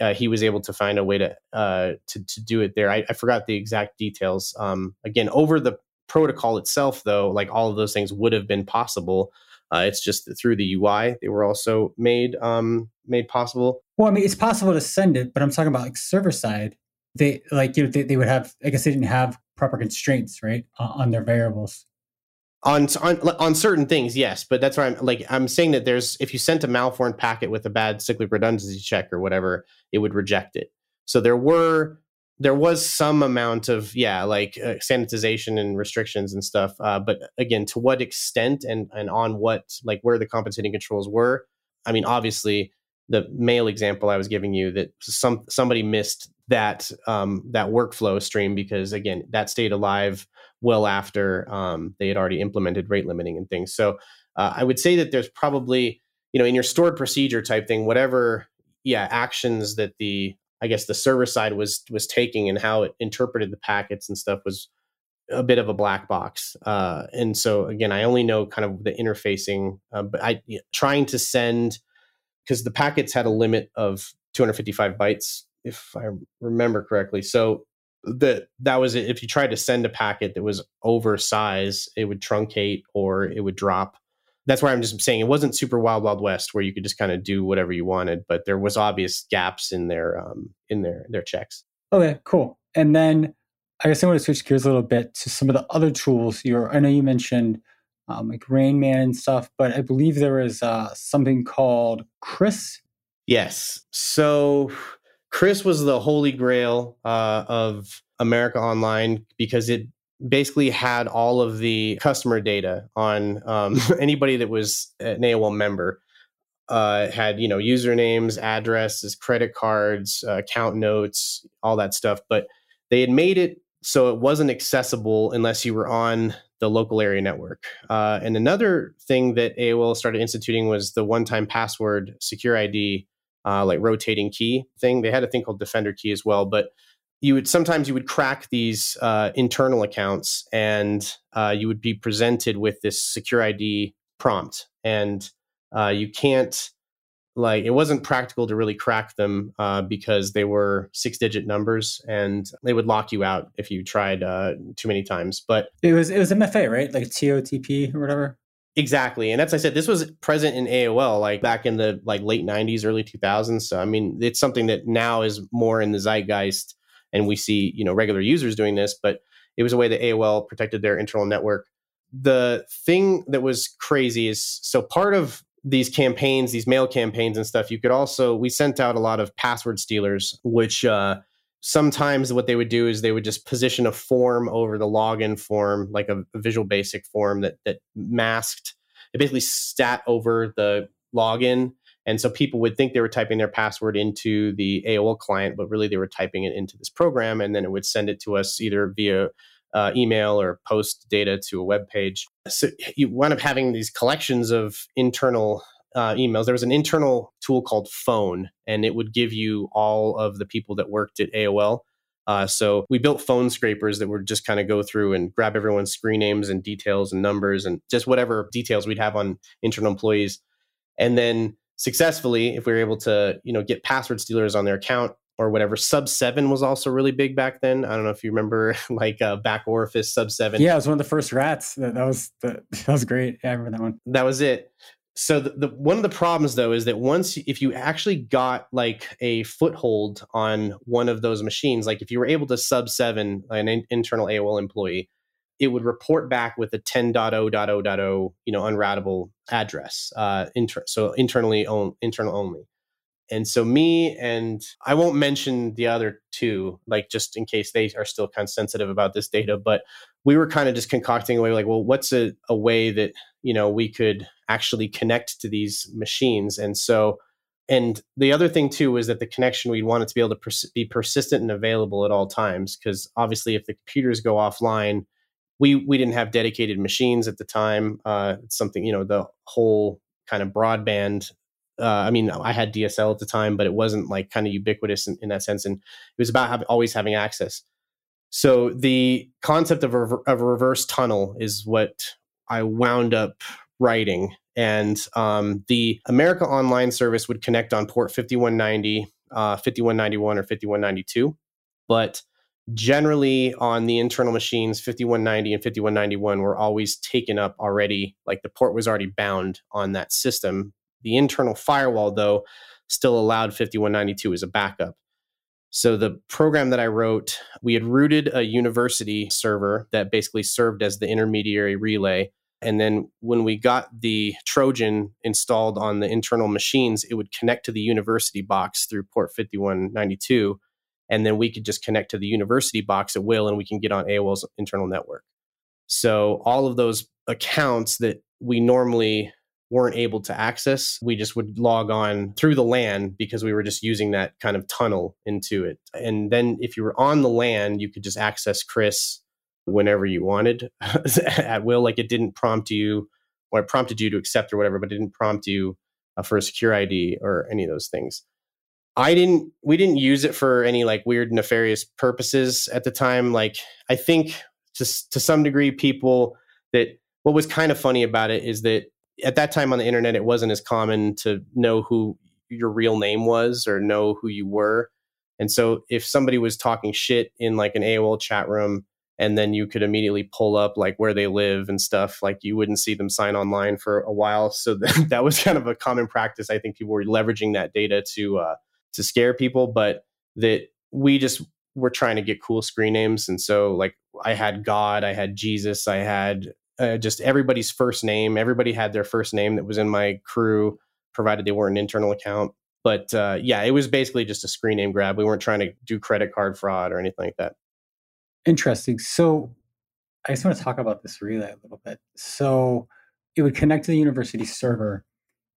Speaker 1: uh, he was able to find a way to uh, to, to do it there. I, I forgot the exact details. Um, again, over the protocol itself, though, like all of those things would have been possible. Uh, it's just through the UI they were also made um, made possible.
Speaker 4: Well, I mean, it's possible to send it, but I'm talking about like server side. They like you know they, they would have I guess they didn't have proper constraints right on their variables.
Speaker 1: On, on on certain things, yes, but that's why I'm like I'm saying that there's if you sent a malformed packet with a bad cyclic redundancy check or whatever, it would reject it. So there were there was some amount of yeah like uh, sanitization and restrictions and stuff uh, but again to what extent and and on what like where the compensating controls were i mean obviously the mail example i was giving you that some somebody missed that um, that workflow stream because again that stayed alive well after um, they had already implemented rate limiting and things. So uh, i would say that there's probably you know in your stored procedure type thing whatever yeah actions that the I guess the server side was was taking and how it interpreted the packets and stuff was a bit of a black box. Uh, and so again, I only know kind of the interfacing, uh, but I trying to send because the packets had a limit of 255 bytes, if I remember correctly. So that that was it. If you tried to send a packet that was over size, it would truncate or it would drop that's why I'm just saying it wasn't super wild wild west where you could just kind of do whatever you wanted, but there was obvious gaps in their um, in their their checks.
Speaker 4: Okay, cool. And then I guess I want to switch gears a little bit to some of the other tools. You're I know you mentioned um, like Rain Man and stuff, but I believe there is uh, something called CRIS.
Speaker 1: Yes. So CRIS was the holy grail uh, of America Online because it basically had all of the customer data on um, anybody that was an AOL member. Uh, had you know usernames, addresses, credit cards, uh, account notes, all that stuff. But they had made it so it wasn't accessible unless you were on the local area network. Uh, and another thing that AOL started instituting was the one-time password secure ID, uh, like rotating key thing. They had a thing called Defender key as well, but you would sometimes you would crack these uh, internal accounts and uh, you would be presented with this secure id prompt and uh, you can't like it wasn't practical to really crack them uh, because they were six digit numbers and they would lock you out if you tried uh, too many times but
Speaker 4: it was it was mfa right like totp or whatever
Speaker 1: Exactly. And as I said, this was present in AOL like back in the like late 90s, early 2000s. So I mean, it's something that now is more in the zeitgeist and we see you know regular users doing this but it was a way that aol protected their internal network. The thing that was crazy is so part of these campaigns these mail campaigns and stuff you could also we sent out a lot of password stealers which uh, sometimes what they would do is they would just position a form over the login form like a, a visual basic form that that masked it basically stat over the login and so people would think they were typing their password into the AOL client, but really they were typing it into this program, and then it would send it to us either via uh, email or post data to a web page. So you wind up having these collections of internal uh, emails. There was an internal tool called Phone, and it would give you all of the people that worked at AOL. Uh, so we built phone scrapers that would just kind of go through and grab everyone's screen names and details and numbers and just whatever details we'd have on internal employees. And then successfully, if we were able to, you know, get password stealers on their account or whatever, sub seven was also really big back then. I don't know if you remember like uh, back orifice sub seven.
Speaker 4: Yeah, it was one of the first rats. That, that was the, that was great. Yeah, I remember that one.
Speaker 1: That was it so the, the, one of the problems though is that once if you actually got like a foothold on one of those machines like if you were able to sub 7 an in, internal AOL employee it would report back with a 10.0.0.0 you know unroutable address uh inter- so internally own internal only and so me and I won't mention the other two, like just in case they are still kind of sensitive about this data, but we were kind of just concocting a way like, well, what's a, a way that, you know, we could actually connect to these machines. And so, and the other thing too was that the connection we'd want it to be able to pers- be persistent and available at all times. Because obviously, if the computers go offline, we we didn't have dedicated machines at the time. Uh, it's something you know the whole kind of broadband uh, I mean, I had DSL at the time, but it wasn't like kind of ubiquitous in, in that sense. And it was about have, always having access. So the concept of a, of a reverse tunnel is what I wound up writing. And um, the America Online service would connect on port 5190, uh, 5191, or 5192. But generally on the internal machines 5190 and 5191 were always taken up already like the port was already bound on that system the internal firewall, though, still allowed 5192 as a backup. So the program that I wrote, we had rooted a university server that basically served as the intermediary relay. And then when we got the Trojan installed on the internal machines, it would connect to the university box through port 5192. And then we could just connect to the university box at will and we can get on AOL's internal network. So all of those accounts that we normally weren't able to access. We just would log on through the LAN because we were just using that kind of tunnel into it. And then if you were on the LAN, you could just access CRIS whenever you wanted at will. Like it didn't prompt you, or it prompted you to accept or whatever, but it didn't prompt you uh, for a secure ID or any of those things. I didn't, we didn't use it for any like weird nefarious purposes at the time. Like I think just to some degree, people that what was kind of funny about it is that at that time on the internet, it wasn't as common to know who your real name was or know who you were. And so if somebody was talking shit in like an AOL chat room, and then you could immediately pull up like where they live and stuff, like you wouldn't see them sign online for a while. So that, that was kind of a common practice. I think people were leveraging that data to uh, to scare people, but that we just were trying to get cool screen names. And so like I had God, I had Jesus, I had uh, just everybody's first name. Everybody had their first name that was in my crew, provided they weren't an internal account. But uh, yeah, it was basically just a screen name grab. We weren't trying to do credit card fraud or anything like that.
Speaker 4: Interesting. So I just want to talk about this relay a little bit. So it would connect to the university server,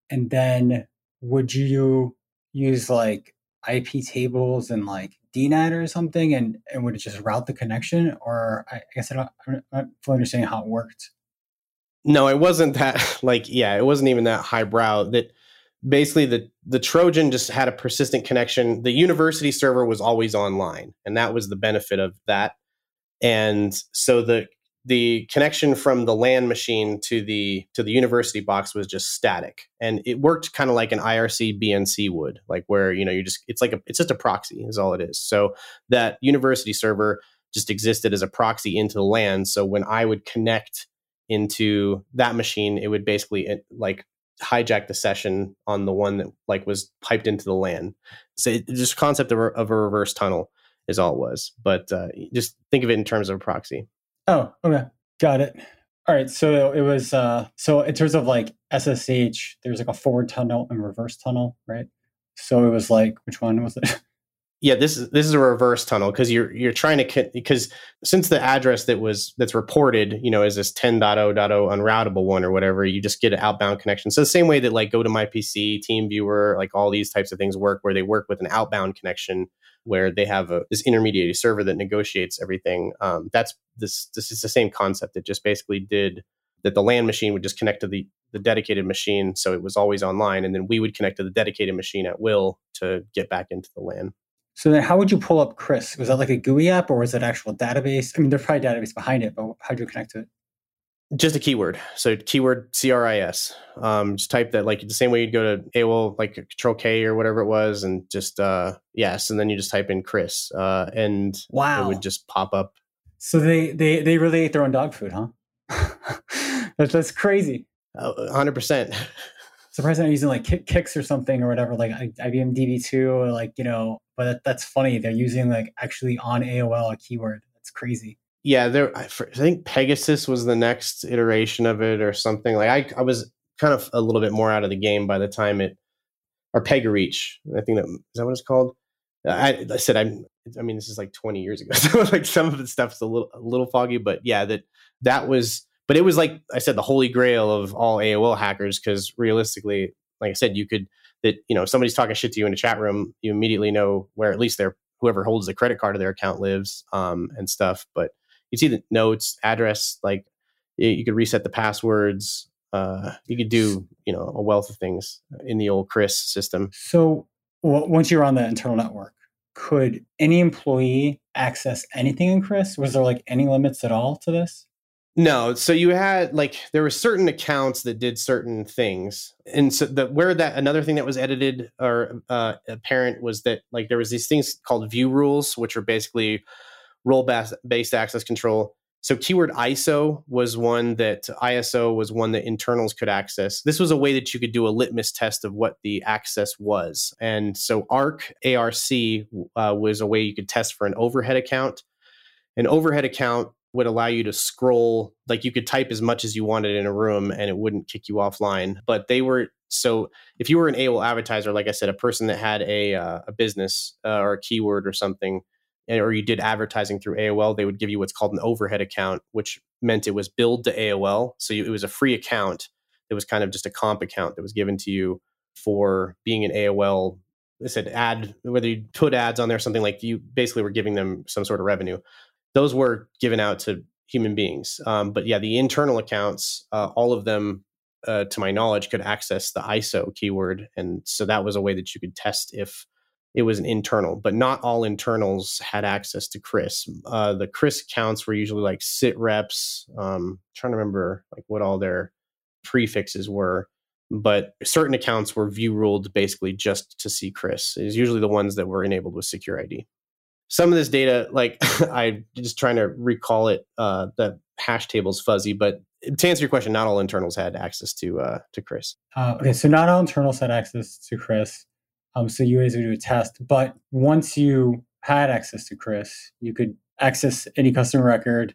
Speaker 4: and then would you use like IP tables and like DNAT or something, and and would it just route the connection? Or I, guess I don't, I'm not fully understanding how it worked.
Speaker 1: No, it wasn't that. Like, yeah, it wasn't even that highbrow. That basically the the Trojan just had a persistent connection. The university server was always online, and that was the benefit of that. And so the the connection from the LAN machine to the to the university box was just static. And it worked kind of like an irc bnc would like where you know you just it's like a it's just a proxy is all it is. So that university server just existed as a proxy into the lan so when i would connect into that machine it would basically like hijack the session on the one that like was piped into the lan so it, just concept of a, of a reverse tunnel is all it was. But uh, just think of it in terms of a proxy
Speaker 4: Oh, okay. Got it. All right. So it was uh so in terms of like SSH, there's like a forward tunnel and reverse tunnel, right? So it was like which one was it?
Speaker 1: Yeah, this is this is a reverse tunnel because you're you're trying to because since the address that was that's reported, you know, is this 10.0.0 unroutable one or whatever, you just get an outbound connection. So the same way that like GoToMyPC, TeamViewer, like all these types of things work, where they work with an outbound connection where they have a, this intermediary server that negotiates everything. Um, that's this. This is the same concept. It just basically did that. The LAN machine would just connect to the the dedicated machine, so it was always online, and then we would connect to the dedicated machine at will to get back into the LAN.
Speaker 4: So then, how would you pull up CRIS? Was that like a GUI app, or was it actual database? I mean, there's probably a database behind it, but how do you connect to it?
Speaker 1: Just a keyword. So keyword CRIS. Um, just type that like the same way you'd go to AOL, like Control K or whatever it was, and just uh, yes, and then you just type in CRIS, uh, and
Speaker 4: Wow.
Speaker 1: it would just pop up.
Speaker 4: So they they they really ate their own dog food, huh? that's that's crazy.
Speaker 1: Uh, hundred percent.
Speaker 4: Surprised not using like Kick- CICS or something or whatever, like IBM DB2 or like you know. But that, that's funny. They're using like actually on AOL a keyword. That's crazy.
Speaker 1: yeah there I, think pegasus was the next iteration of it or something like i, I was kind of a little bit more out of the game by the time it or pegareach i think that is that what it's called i, I said i'm i mean this is like 20 years ago so like some of the stuff's a little a little foggy but yeah that that was but it was like i said the holy grail of all aol hackers because realistically like i said you could that you know if somebody's talking shit to you in a chat room you immediately know where at least their whoever holds the credit card of their account lives um, and stuff but you see the notes, address, like you, you could reset the passwords. Uh, you could do, you know, a wealth of things in the old CRIS system.
Speaker 4: So w- once you're on the internal network, could any employee access anything in CRIS? Was there like any limits at all to this?
Speaker 1: No, so you had like there were certain accounts that did certain things, and so the where that another thing that was edited or uh, apparent was that like there was these things called view rules, which are basically role bas- based access control. So keyword ISO was one that ISO was one that internals could access. This was a way that you could do a litmus test of what the access was. And so ARC ARC uh, was a way you could test for an overhead account. An overhead account would allow you to scroll like you could type as much as you wanted in a room and it wouldn't kick you offline. But they were so if you were an AOL advertiser like I said a person that had a uh, a business uh, or a keyword or something or you did advertising through AOL they would give you what's called an overhead account which meant it was billed to AOL so you, it was a free account. It was kind of just a comp account that was given to you for being an AOL I said ad whether you put ads on there something like you basically were giving them some sort of revenue those were given out to human beings. Um, but yeah, the internal accounts, uh, all of them, uh, to my knowledge, could access the ISO keyword, and so that was a way that you could test if it was an internal. But not all internals had access to CRIS. Uh, the CRIS accounts were usually like sit reps. Um, trying to remember like what all their prefixes were. But certain accounts were view ruled basically just to see CRIS. Is usually the ones that were enabled with Secure ID some of this data, like I'm just trying to recall it, uh, the hash table's fuzzy, but to answer your question, not all internals had access to uh, to CRIS.
Speaker 4: Uh, okay, so not all internals had access to CRIS. Um, so you guys would do a test, but once you had access to CRIS, you could access any customer record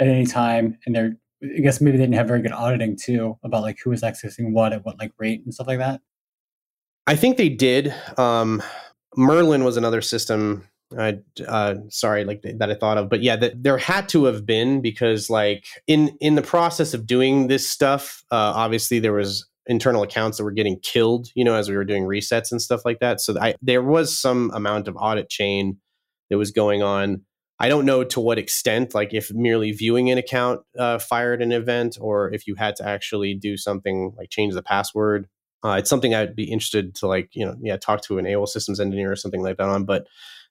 Speaker 4: at any time, and there. I guess maybe they didn't have very good auditing too about like who was accessing what at what like rate and stuff like that.
Speaker 1: I think they did. Um, Merlin was another system. I uh, sorry, like that I thought of, but yeah, that there had to have been because like in in the process of doing this stuff, uh, obviously there was internal accounts that were getting killed, you know, as we were doing resets and stuff like that. So I, there was some amount of audit chain that was going on. I don't know to what extent, like if merely viewing an account uh, fired an event, or if you had to actually do something like change the password. Uh, it's something I'd be interested to like, you know, yeah, talk to an AOL systems engineer or something like that on. But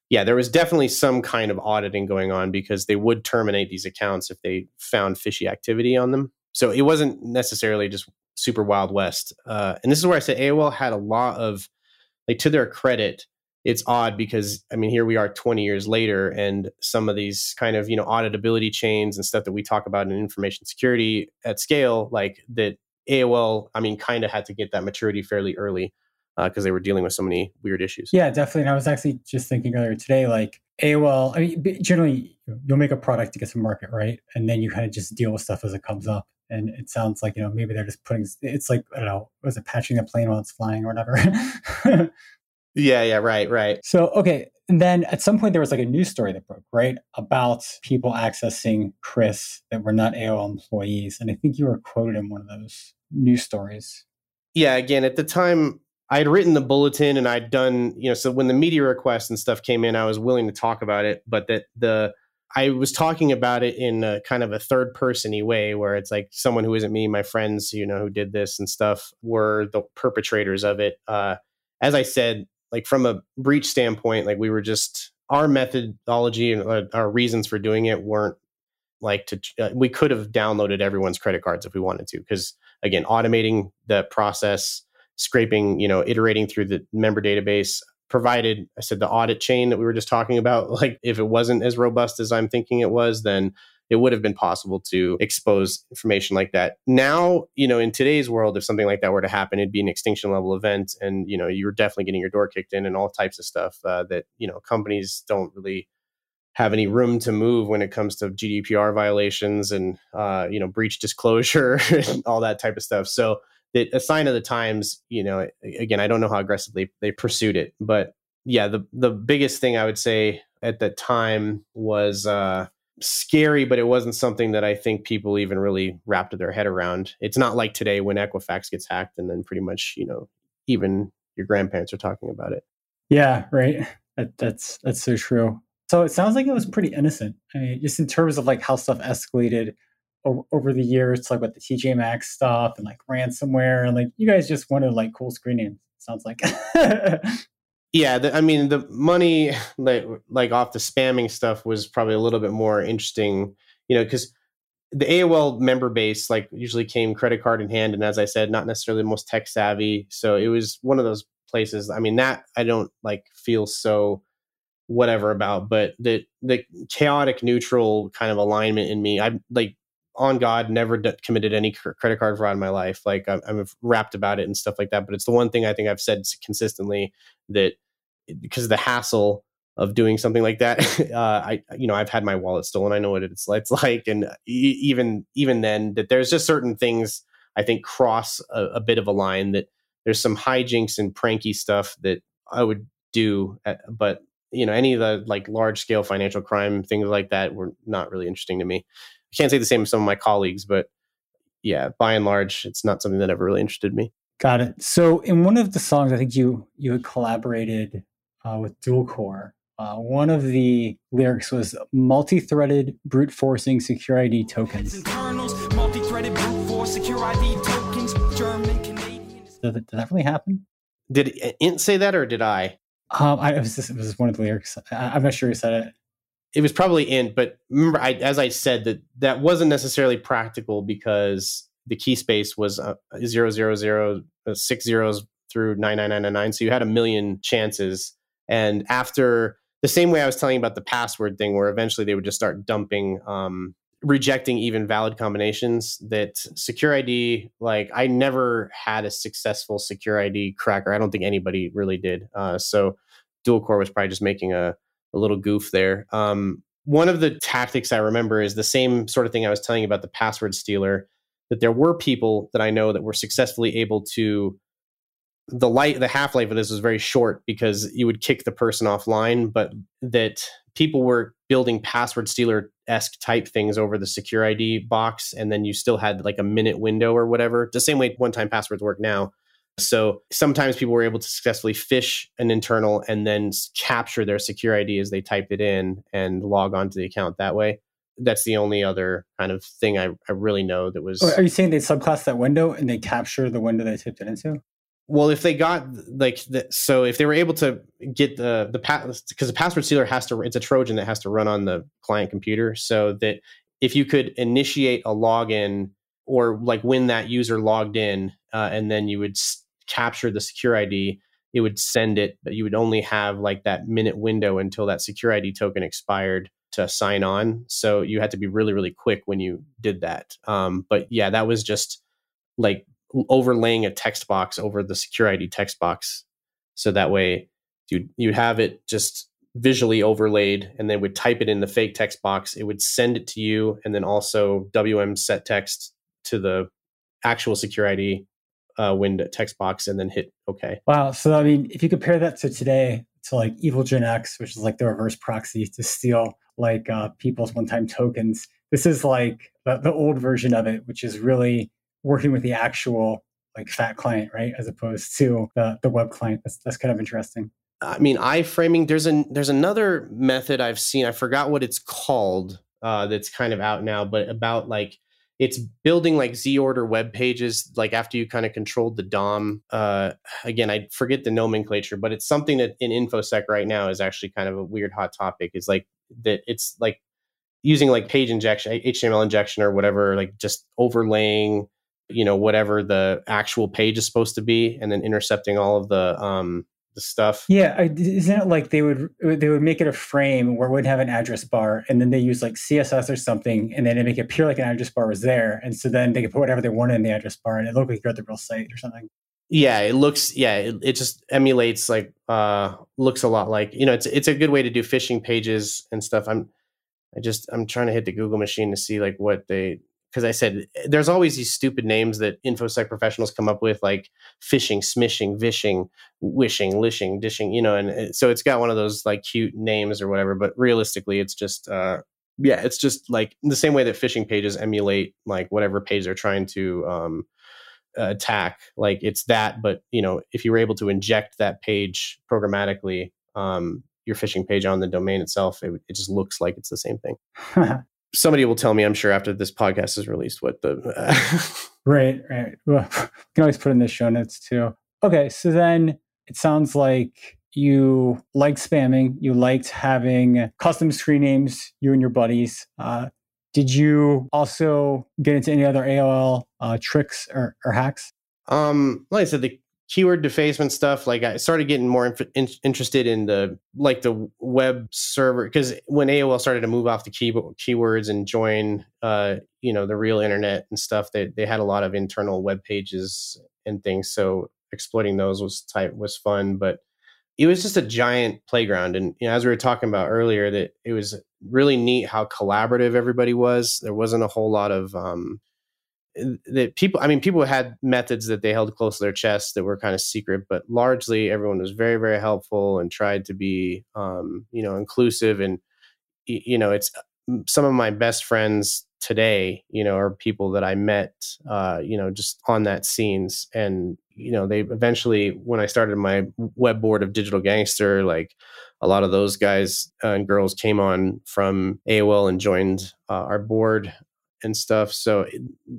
Speaker 1: yeah, there was definitely some kind of auditing going on because they would terminate these accounts if they found fishy activity on them. So it wasn't necessarily just super wild west. Uh, and this is where I say AOL had a lot of, like, to their credit, it's odd because I mean, here we are 20 years later, and some of these kind of you know auditability chains and stuff that we talk about in information security at scale, like that AOL, I mean, kind of had to get that maturity fairly early because uh, they were dealing with so many weird issues.
Speaker 4: Yeah, definitely. And I was actually just thinking earlier today, like AOL. I mean, generally, you'll make a product to get some market, right? And then you kind of just deal with stuff as it comes up. And it sounds like you know maybe they're just putting. It's like I don't know, was it patching the plane while it's flying or whatever?
Speaker 1: yeah, yeah, right, right.
Speaker 4: So okay, and then at some point there was like a news story that broke, right, about people accessing CRIS that were not AOL employees, and I think you were quoted in one of those news stories.
Speaker 1: Yeah, again, at the time I had written the bulletin and I'd done, you know, so when the media requests and stuff came in, I was willing to talk about it, but that the I was talking about it in a kind of a third persony way where it's like someone who isn't me, my friends, you know, who did this and stuff were the perpetrators of it. Uh, as I said, like from a breach standpoint, like we were just our methodology and uh, our reasons for doing it weren't like to uh, we could have downloaded everyone's credit cards if we wanted to because again automating the process scraping you know iterating through the member database provided i said the audit chain that we were just talking about like if it wasn't as robust as i'm thinking it was then it would have been possible to expose information like that now you know in today's world if something like that were to happen it'd be an extinction level event and you know you're definitely getting your door kicked in and all types of stuff uh, that you know companies don't really have any room to move when it comes to GDPR violations and uh, you know breach disclosure and all that type of stuff. So it, a sign of the times, you know, again, I don't know how aggressively they pursued it, but yeah, the the biggest thing I would say at the time was uh, scary, but it wasn't something that I think people even really wrapped their head around. It's not like today when Equifax gets hacked and then pretty much you know even your grandparents are talking about it.
Speaker 4: Yeah, right. That, that's that's so true. So it sounds like it was pretty innocent. I mean, just in terms of like how stuff escalated over, the years, like with the TJ Maxx stuff and like ransomware, and like you guys just wanted like cool screening. Sounds like.
Speaker 1: yeah, the, I mean the money like like off the spamming stuff was probably a little bit more interesting, you know, because the AOL member base like usually came credit card in hand, and as I said, not necessarily the most tech savvy. So it was one of those places. I mean, that I don't like feel so whatever about, but the the chaotic neutral kind of alignment in me, I'm like on God never d- committed any credit card fraud in my life. Like I'm, I'm rapped about it and stuff like that. But it's the one thing I think I've said consistently that because of the hassle of doing something like that, uh, I you know I've had my wallet stolen. I know what it's it's like, and even even then that there's just certain things I think cross a, a bit of a line that there's some hijinks and pranky stuff that I would do, at, but you know any of the like large scale financial crime things like that were not really interesting to me i can't say the same as some of my colleagues but yeah by and large it's not something that ever really interested me.
Speaker 4: Got it. So in one of the songs i think you you had collaborated uh, with dual core uh, one of the lyrics was multi-threaded brute forcing secure id tokens. Multi-threaded brute force secure id tokens german canadian. Did, did that really happen?
Speaker 1: Did int say that or did i?
Speaker 4: Um, I, it, was just, it was one of the lyrics. I, am not sure who said it.
Speaker 1: It was probably in, but remember, I, as I said, that that wasn't necessarily practical because the key space was uh, zero zero zero uh, six zeros through nine nine nine nine nine. So you had a million chances. And after the same way I was telling you about the password thing, where eventually they would just start dumping um, rejecting even valid combinations that secure id like i never had a successful secure id cracker i don't think anybody really did uh, so dual core was probably just making a, a little goof there um, one of the tactics i remember is the same sort of thing i was telling you about the password stealer that there were people that i know that were successfully able to the light the half life of this was very short because you would kick the person offline but that people were building password stealer esque type things over the secure ID box, and then you still had like a minute window or whatever. The same way one time passwords work now. So sometimes people were able to successfully phish an internal and then capture their secure ID as they typed it in and log onto the account that way. That's the only other kind of thing I, I really know that was.
Speaker 4: Are you saying they subclass that window and they capture the window they typed it into?
Speaker 1: well if they got like the, so if they were able to get the the because the password stealer has to it's a trojan that has to run on the client computer so that if you could initiate a login or like when that user logged in uh, and then you would capture the secure id it would send it but you would only have like that minute window until that secure id token expired to sign on so you had to be really really quick when you did that um, but yeah that was just like overlaying a text box over the secure ID text box. So that way you you'd have it just visually overlaid and then would type it in the fake text box. It would send it to you and then also WM set text to the actual secure ID uh, window text box and then hit OK.
Speaker 4: Wow. So I mean, if you compare that to today, to like Evilginx, which is like the reverse proxy to steal like uh, people's one-time tokens, this is like the, the old version of it, which is really working with the actual like fat client, right, as opposed to the, the web client. That's that's kind of interesting.
Speaker 1: I mean, iframing. There's an there's another method I've seen. I forgot what it's called. Uh, that's kind of out now, but about like it's building like Z order web pages, like after you kind of controlled the DOM. Uh, again, I forget the nomenclature, but it's something that in InfoSec right now is actually kind of a weird hot topic. Is like that it's like using like page injection, HTML injection or whatever, like just overlaying, you know, whatever the actual page is supposed to be, and then intercepting all of the um, the stuff.
Speaker 4: Yeah, isn't it like they would they would make it a frame where it would have an address bar, and then they use like CSS or something, and then they make it appear like an address bar was there, and so then they could put whatever they wanted in the address bar, and it looked like you're at the real site or something.
Speaker 1: Yeah, it looks. Yeah, it, it just emulates like uh looks a lot like you know it's it's a good way to do phishing pages and stuff. I'm I just I'm trying to hit the Google machine to see like what they because I said there's always these stupid names that infosec professionals come up with, like phishing, smishing, vishing, wishing, lishing, dishing, you know, and it, so it's got one of those like cute names or whatever. But realistically, it's just, uh, yeah, it's just like the same way that phishing pages emulate like whatever page they're trying to um, attack. Like it's that, but you know, if you were able to inject that page programmatically, um, your phishing page on the domain itself, it, it just looks like it's the same thing somebody will tell me, I'm sure, after this podcast is released, what the.
Speaker 4: right, right. Well, you can always put in the show notes too. Okay, so then it sounds like you liked spamming, you liked having custom screen names, you and your buddies. Uh, did you also get into any other AOL uh, tricks or, or hacks?
Speaker 1: Um, like I said, the keyword defacement stuff like i started getting more inf- in- interested in the like the web server because when aol started to move off the key- keywords and join uh you know the real internet and stuff they, they had a lot of internal web pages and things so exploiting those was type was fun but it was just a giant playground and you know as we were talking about earlier that it was really neat how collaborative everybody was. There wasn't a whole lot of um that people i mean people had methods that they held close to their chest that were kind of secret but largely everyone was very very helpful and tried to be um, you know inclusive and you know it's some of my best friends today you know are people that i met uh, you know just on that scenes and you know they eventually when i started my web board of digital gangster like a lot of those guys and girls came on from aol and joined uh, our board and stuff. So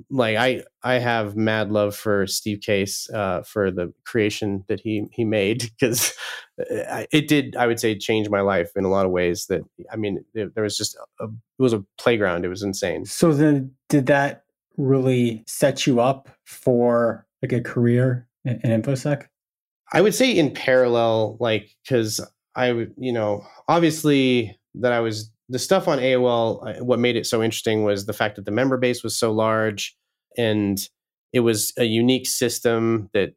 Speaker 1: like I I have mad love for Steve Case uh, for the creation that he he made because it did I would say change my life in a lot of ways. That I mean there, there was just a, it was a playground. It was insane.
Speaker 4: So then did that really set you up for like a career in, in infosec?
Speaker 1: I would say in parallel, like because I would you know obviously that I was the stuff on AOL, uh, what made it so interesting was the fact that the member base was so large and it was a unique system that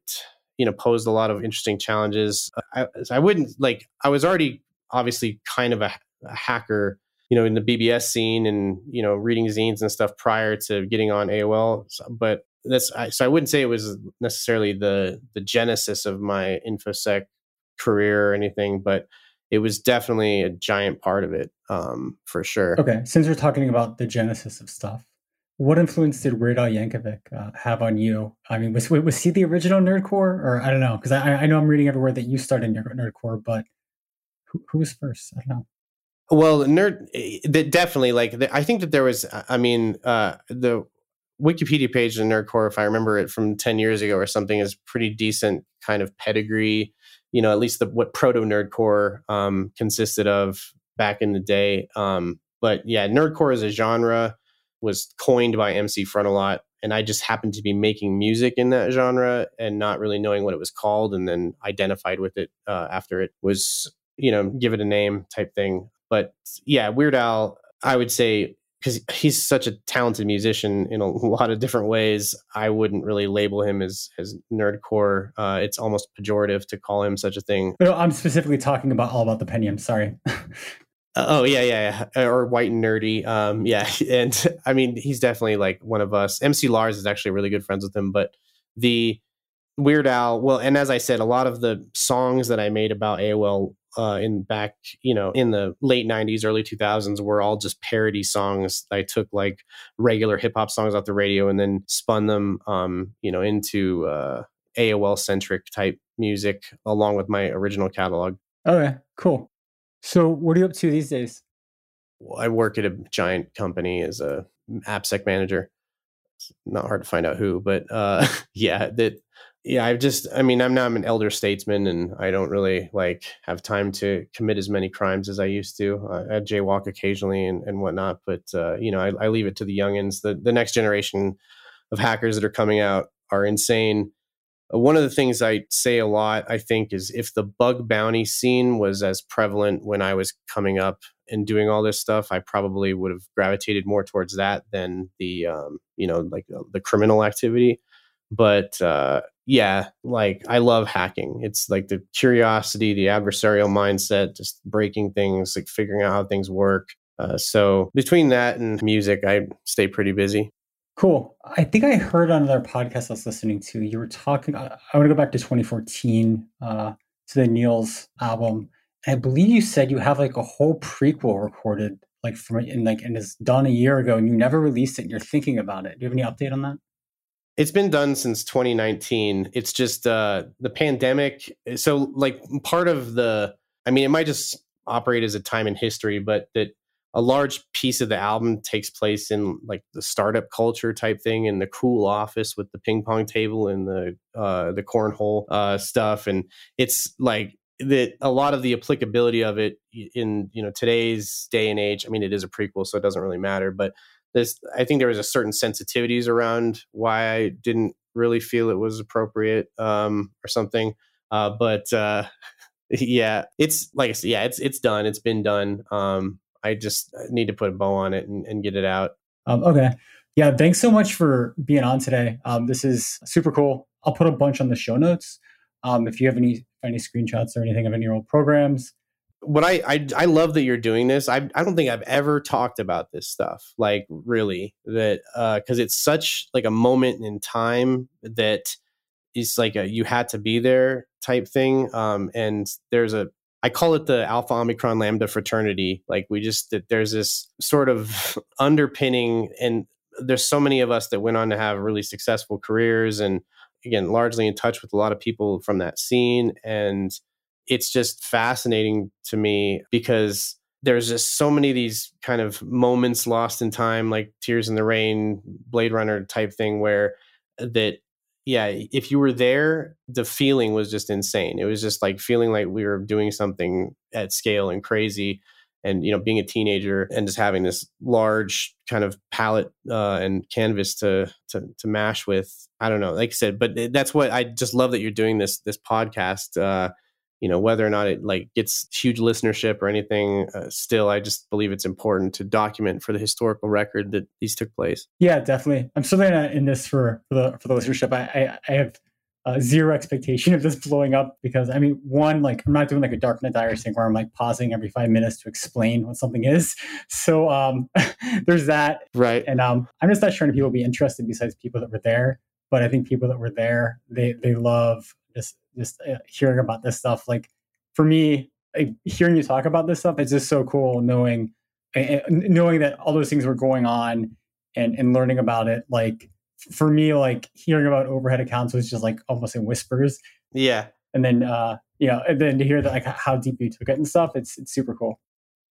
Speaker 1: you know posed a lot of interesting challenges. I, I wouldn't like I was already obviously kind of a, a hacker, you know, in the BBS scene and you know reading zines and stuff prior to getting on AOL, but that's I, so I wouldn't say it was necessarily the the genesis of my infosec career or anything, but it was definitely a giant part of it um, for sure.
Speaker 4: Okay, since we're talking about the genesis of stuff, what influence did Weird Al Yankovic uh, have on you? I mean, was was he the original nerdcore, or I don't know? Because I, I know I'm reading everywhere that you started Nerd nerdcore, but who, who was first? I don't know.
Speaker 1: Well, nerd, eh, that definitely like I think that there was. I mean, uh, the Wikipedia page in Nerdcore, if I remember it from ten years ago or something, is pretty decent kind of pedigree you know at least the what proto nerdcore um, consisted of back in the day. Um, but yeah, nerdcore as a genre was coined by MC Frontalot, and I just happened to be making music in that genre and not really knowing what it was called, and then identified with it uh, after it was you know give it a name type thing. But yeah, Weird Al, I would say because he's such a talented musician in a lot of different ways. I wouldn't really label him as as nerdcore. Uh, it's almost pejorative to call him such a thing.
Speaker 4: No, I'm specifically talking about all about the Pentium. Sorry.
Speaker 1: uh, oh yeah, yeah, yeah, or white and nerdy. Um, yeah, and I mean he's definitely like one of us. MC Lars is actually really good friends with him, but the Weird Al. Well, and as I said, a lot of the songs that I made about AOL uh, in back, you know, in the late '90s, early 2000s, were all just parody songs. I took like regular hip hop songs off the radio and then spun them, um, you know, into uh, AOL centric type music along with my original catalog.
Speaker 4: Okay, cool. So, what are you up to these days?
Speaker 1: I work at a giant company as a AppSec manager. it's not hard to find out who, but uh, yeah, that yeah, I've just, I mean, I'm now I'm an elder statesman, and I don't really like have time to commit as many crimes as I used to. Uh, I jaywalk occasionally and, and whatnot, but uh, you know, I, I leave it to the youngins. The the next generation of hackers that are coming out are insane. Uh, one of the things I say a lot, I think, is if the bug bounty scene was as prevalent when I was coming up and doing all this stuff, I probably would have gravitated more towards that than the, um, you know, like uh, the criminal activity. But uh, yeah, like I love hacking. It's like the curiosity, the adversarial mindset, just breaking things, like figuring out how things work. Uh, so between that and music, I stay pretty busy.
Speaker 4: Cool. I think I heard on another podcast I was listening to, you were talking, I, I want to go back to 2014 uh, to the Nils album. I believe you said you have like a whole prequel recorded, like from and like, and it's done a year ago and you never released it and you're thinking about it. Do you have any update on that?
Speaker 1: It's been done since 2019. It's just uh, the pandemic. So, like, part of the, I mean, it might just operate as a time in history, but that a large piece of the album takes place in like the startup culture type thing in the cool office with the ping pong table and the uh, the cornhole uh, stuff, and it's like that a lot of the applicability of it in you know today's day and age. I mean, it is a prequel, so it doesn't really matter, but this i think there was a certain sensitivities around why i didn't really feel it was appropriate um, or something uh, but uh, yeah it's like i said yeah it's it's done it's been done um, i just need to put a bow on it and, and get it out.
Speaker 4: Um, okay. Yeah thanks so much for being on today. Um, this is super cool. I'll put a bunch on the show notes um, if you have any any screenshots or anything of any old programs
Speaker 1: what I, I I love that you're doing this. I I don't think I've ever talked about this stuff like really that uh because uh, it's such like a moment in time that is like a you had to be there type thing. Um, and there's a I call it the Alpha Omicron Lambda fraternity. Like we just that there's this sort of underpinning, and there's so many of us that went on to have really successful careers, and again, largely in touch with a lot of people from that scene and it's just fascinating to me because there's just so many of these kind of moments lost in time like tears in the rain blade runner type thing where that yeah if you were there the feeling was just insane. It was just like feeling like we were doing something at scale and crazy and you know being a teenager and just having this large kind of palette uh, and canvas to, to to mash with i don't know like i said but that's what i just love that you're doing this this podcast uh, you know whether or not it like gets huge listenership or anything uh, still i just believe it's important to document for the historical record that these took place.
Speaker 4: Yeah definitely. I'm certainly not in this for, for the for the listenership. I i, I have uh, zero expectation of this blowing up because i mean one like i'm not doing like a darknet diary thing where i'm like pausing every five minutes to explain what something is. So um there's that.
Speaker 1: Right.
Speaker 4: And um i'm just not sure if people will be interested besides people that were there but i think people that were there they they love just just uh, hearing about this stuff. Like for me, like, hearing you talk about this stuff, it's just so cool knowing uh, knowing that all those things were going on and and learning about it. Like for me, like hearing about overhead accounts was just like almost in whispers.
Speaker 1: Yeah.
Speaker 4: And then uh you know, and then to hear that like how deep you took it and stuff, it's it's super cool.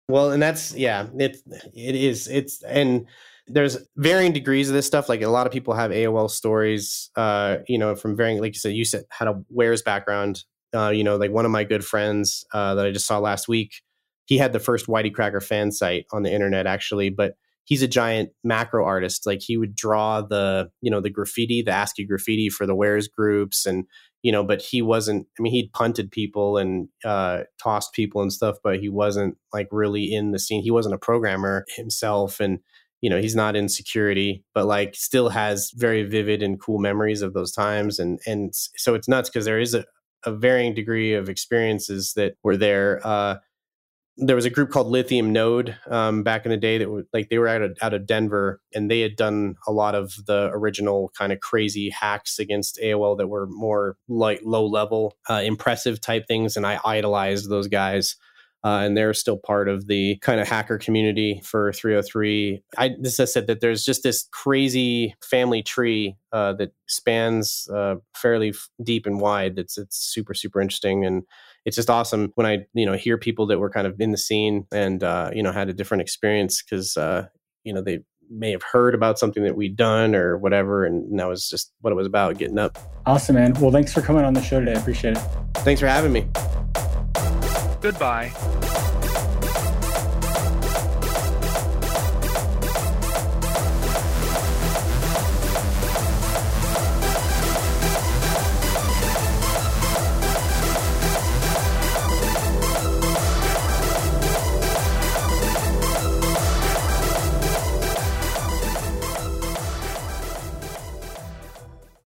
Speaker 1: Well, and that's yeah, it it is. It's and there's varying degrees of this stuff. Like a lot of people have AOL stories, uh, you know, from varying, like you said, you said had a Warez background. Uh, you know, like one of my good friends uh, that I just saw last week, he had the first YTCracker fan site on the internet, actually, but he's a giant macro artist. Like he would draw the, you know, the graffiti, the ASCII graffiti for the Warez groups, and you know, but he wasn't. I mean, he'd punted people and uh, tossed people and stuff, but he wasn't like really in the scene. He wasn't a programmer himself, and you know he's not in security but like still has very vivid and cool memories of those times and and so it's nuts because there is a, a varying degree of experiences that were there uh there was a group called Lithium Node um, back in the day that would like they were out of out of Denver and they had done a lot of the original kind of crazy hacks against AOL that were more like low level, uh, impressive type things, and I idolized those guys uh, and they're still part of the kind of hacker community for 303. I this has said that there's just this crazy family tree uh, that spans uh, fairly f- deep and wide. That's it's super super interesting and it's just awesome when I you know hear people that were kind of in the scene and uh, you know had a different experience because uh, you know they may have heard about something that we'd done or whatever. And that was just what it was about getting up.
Speaker 4: Awesome, man. Well, thanks for coming on the show today. I appreciate it.
Speaker 1: Thanks for having me.
Speaker 3: Goodbye.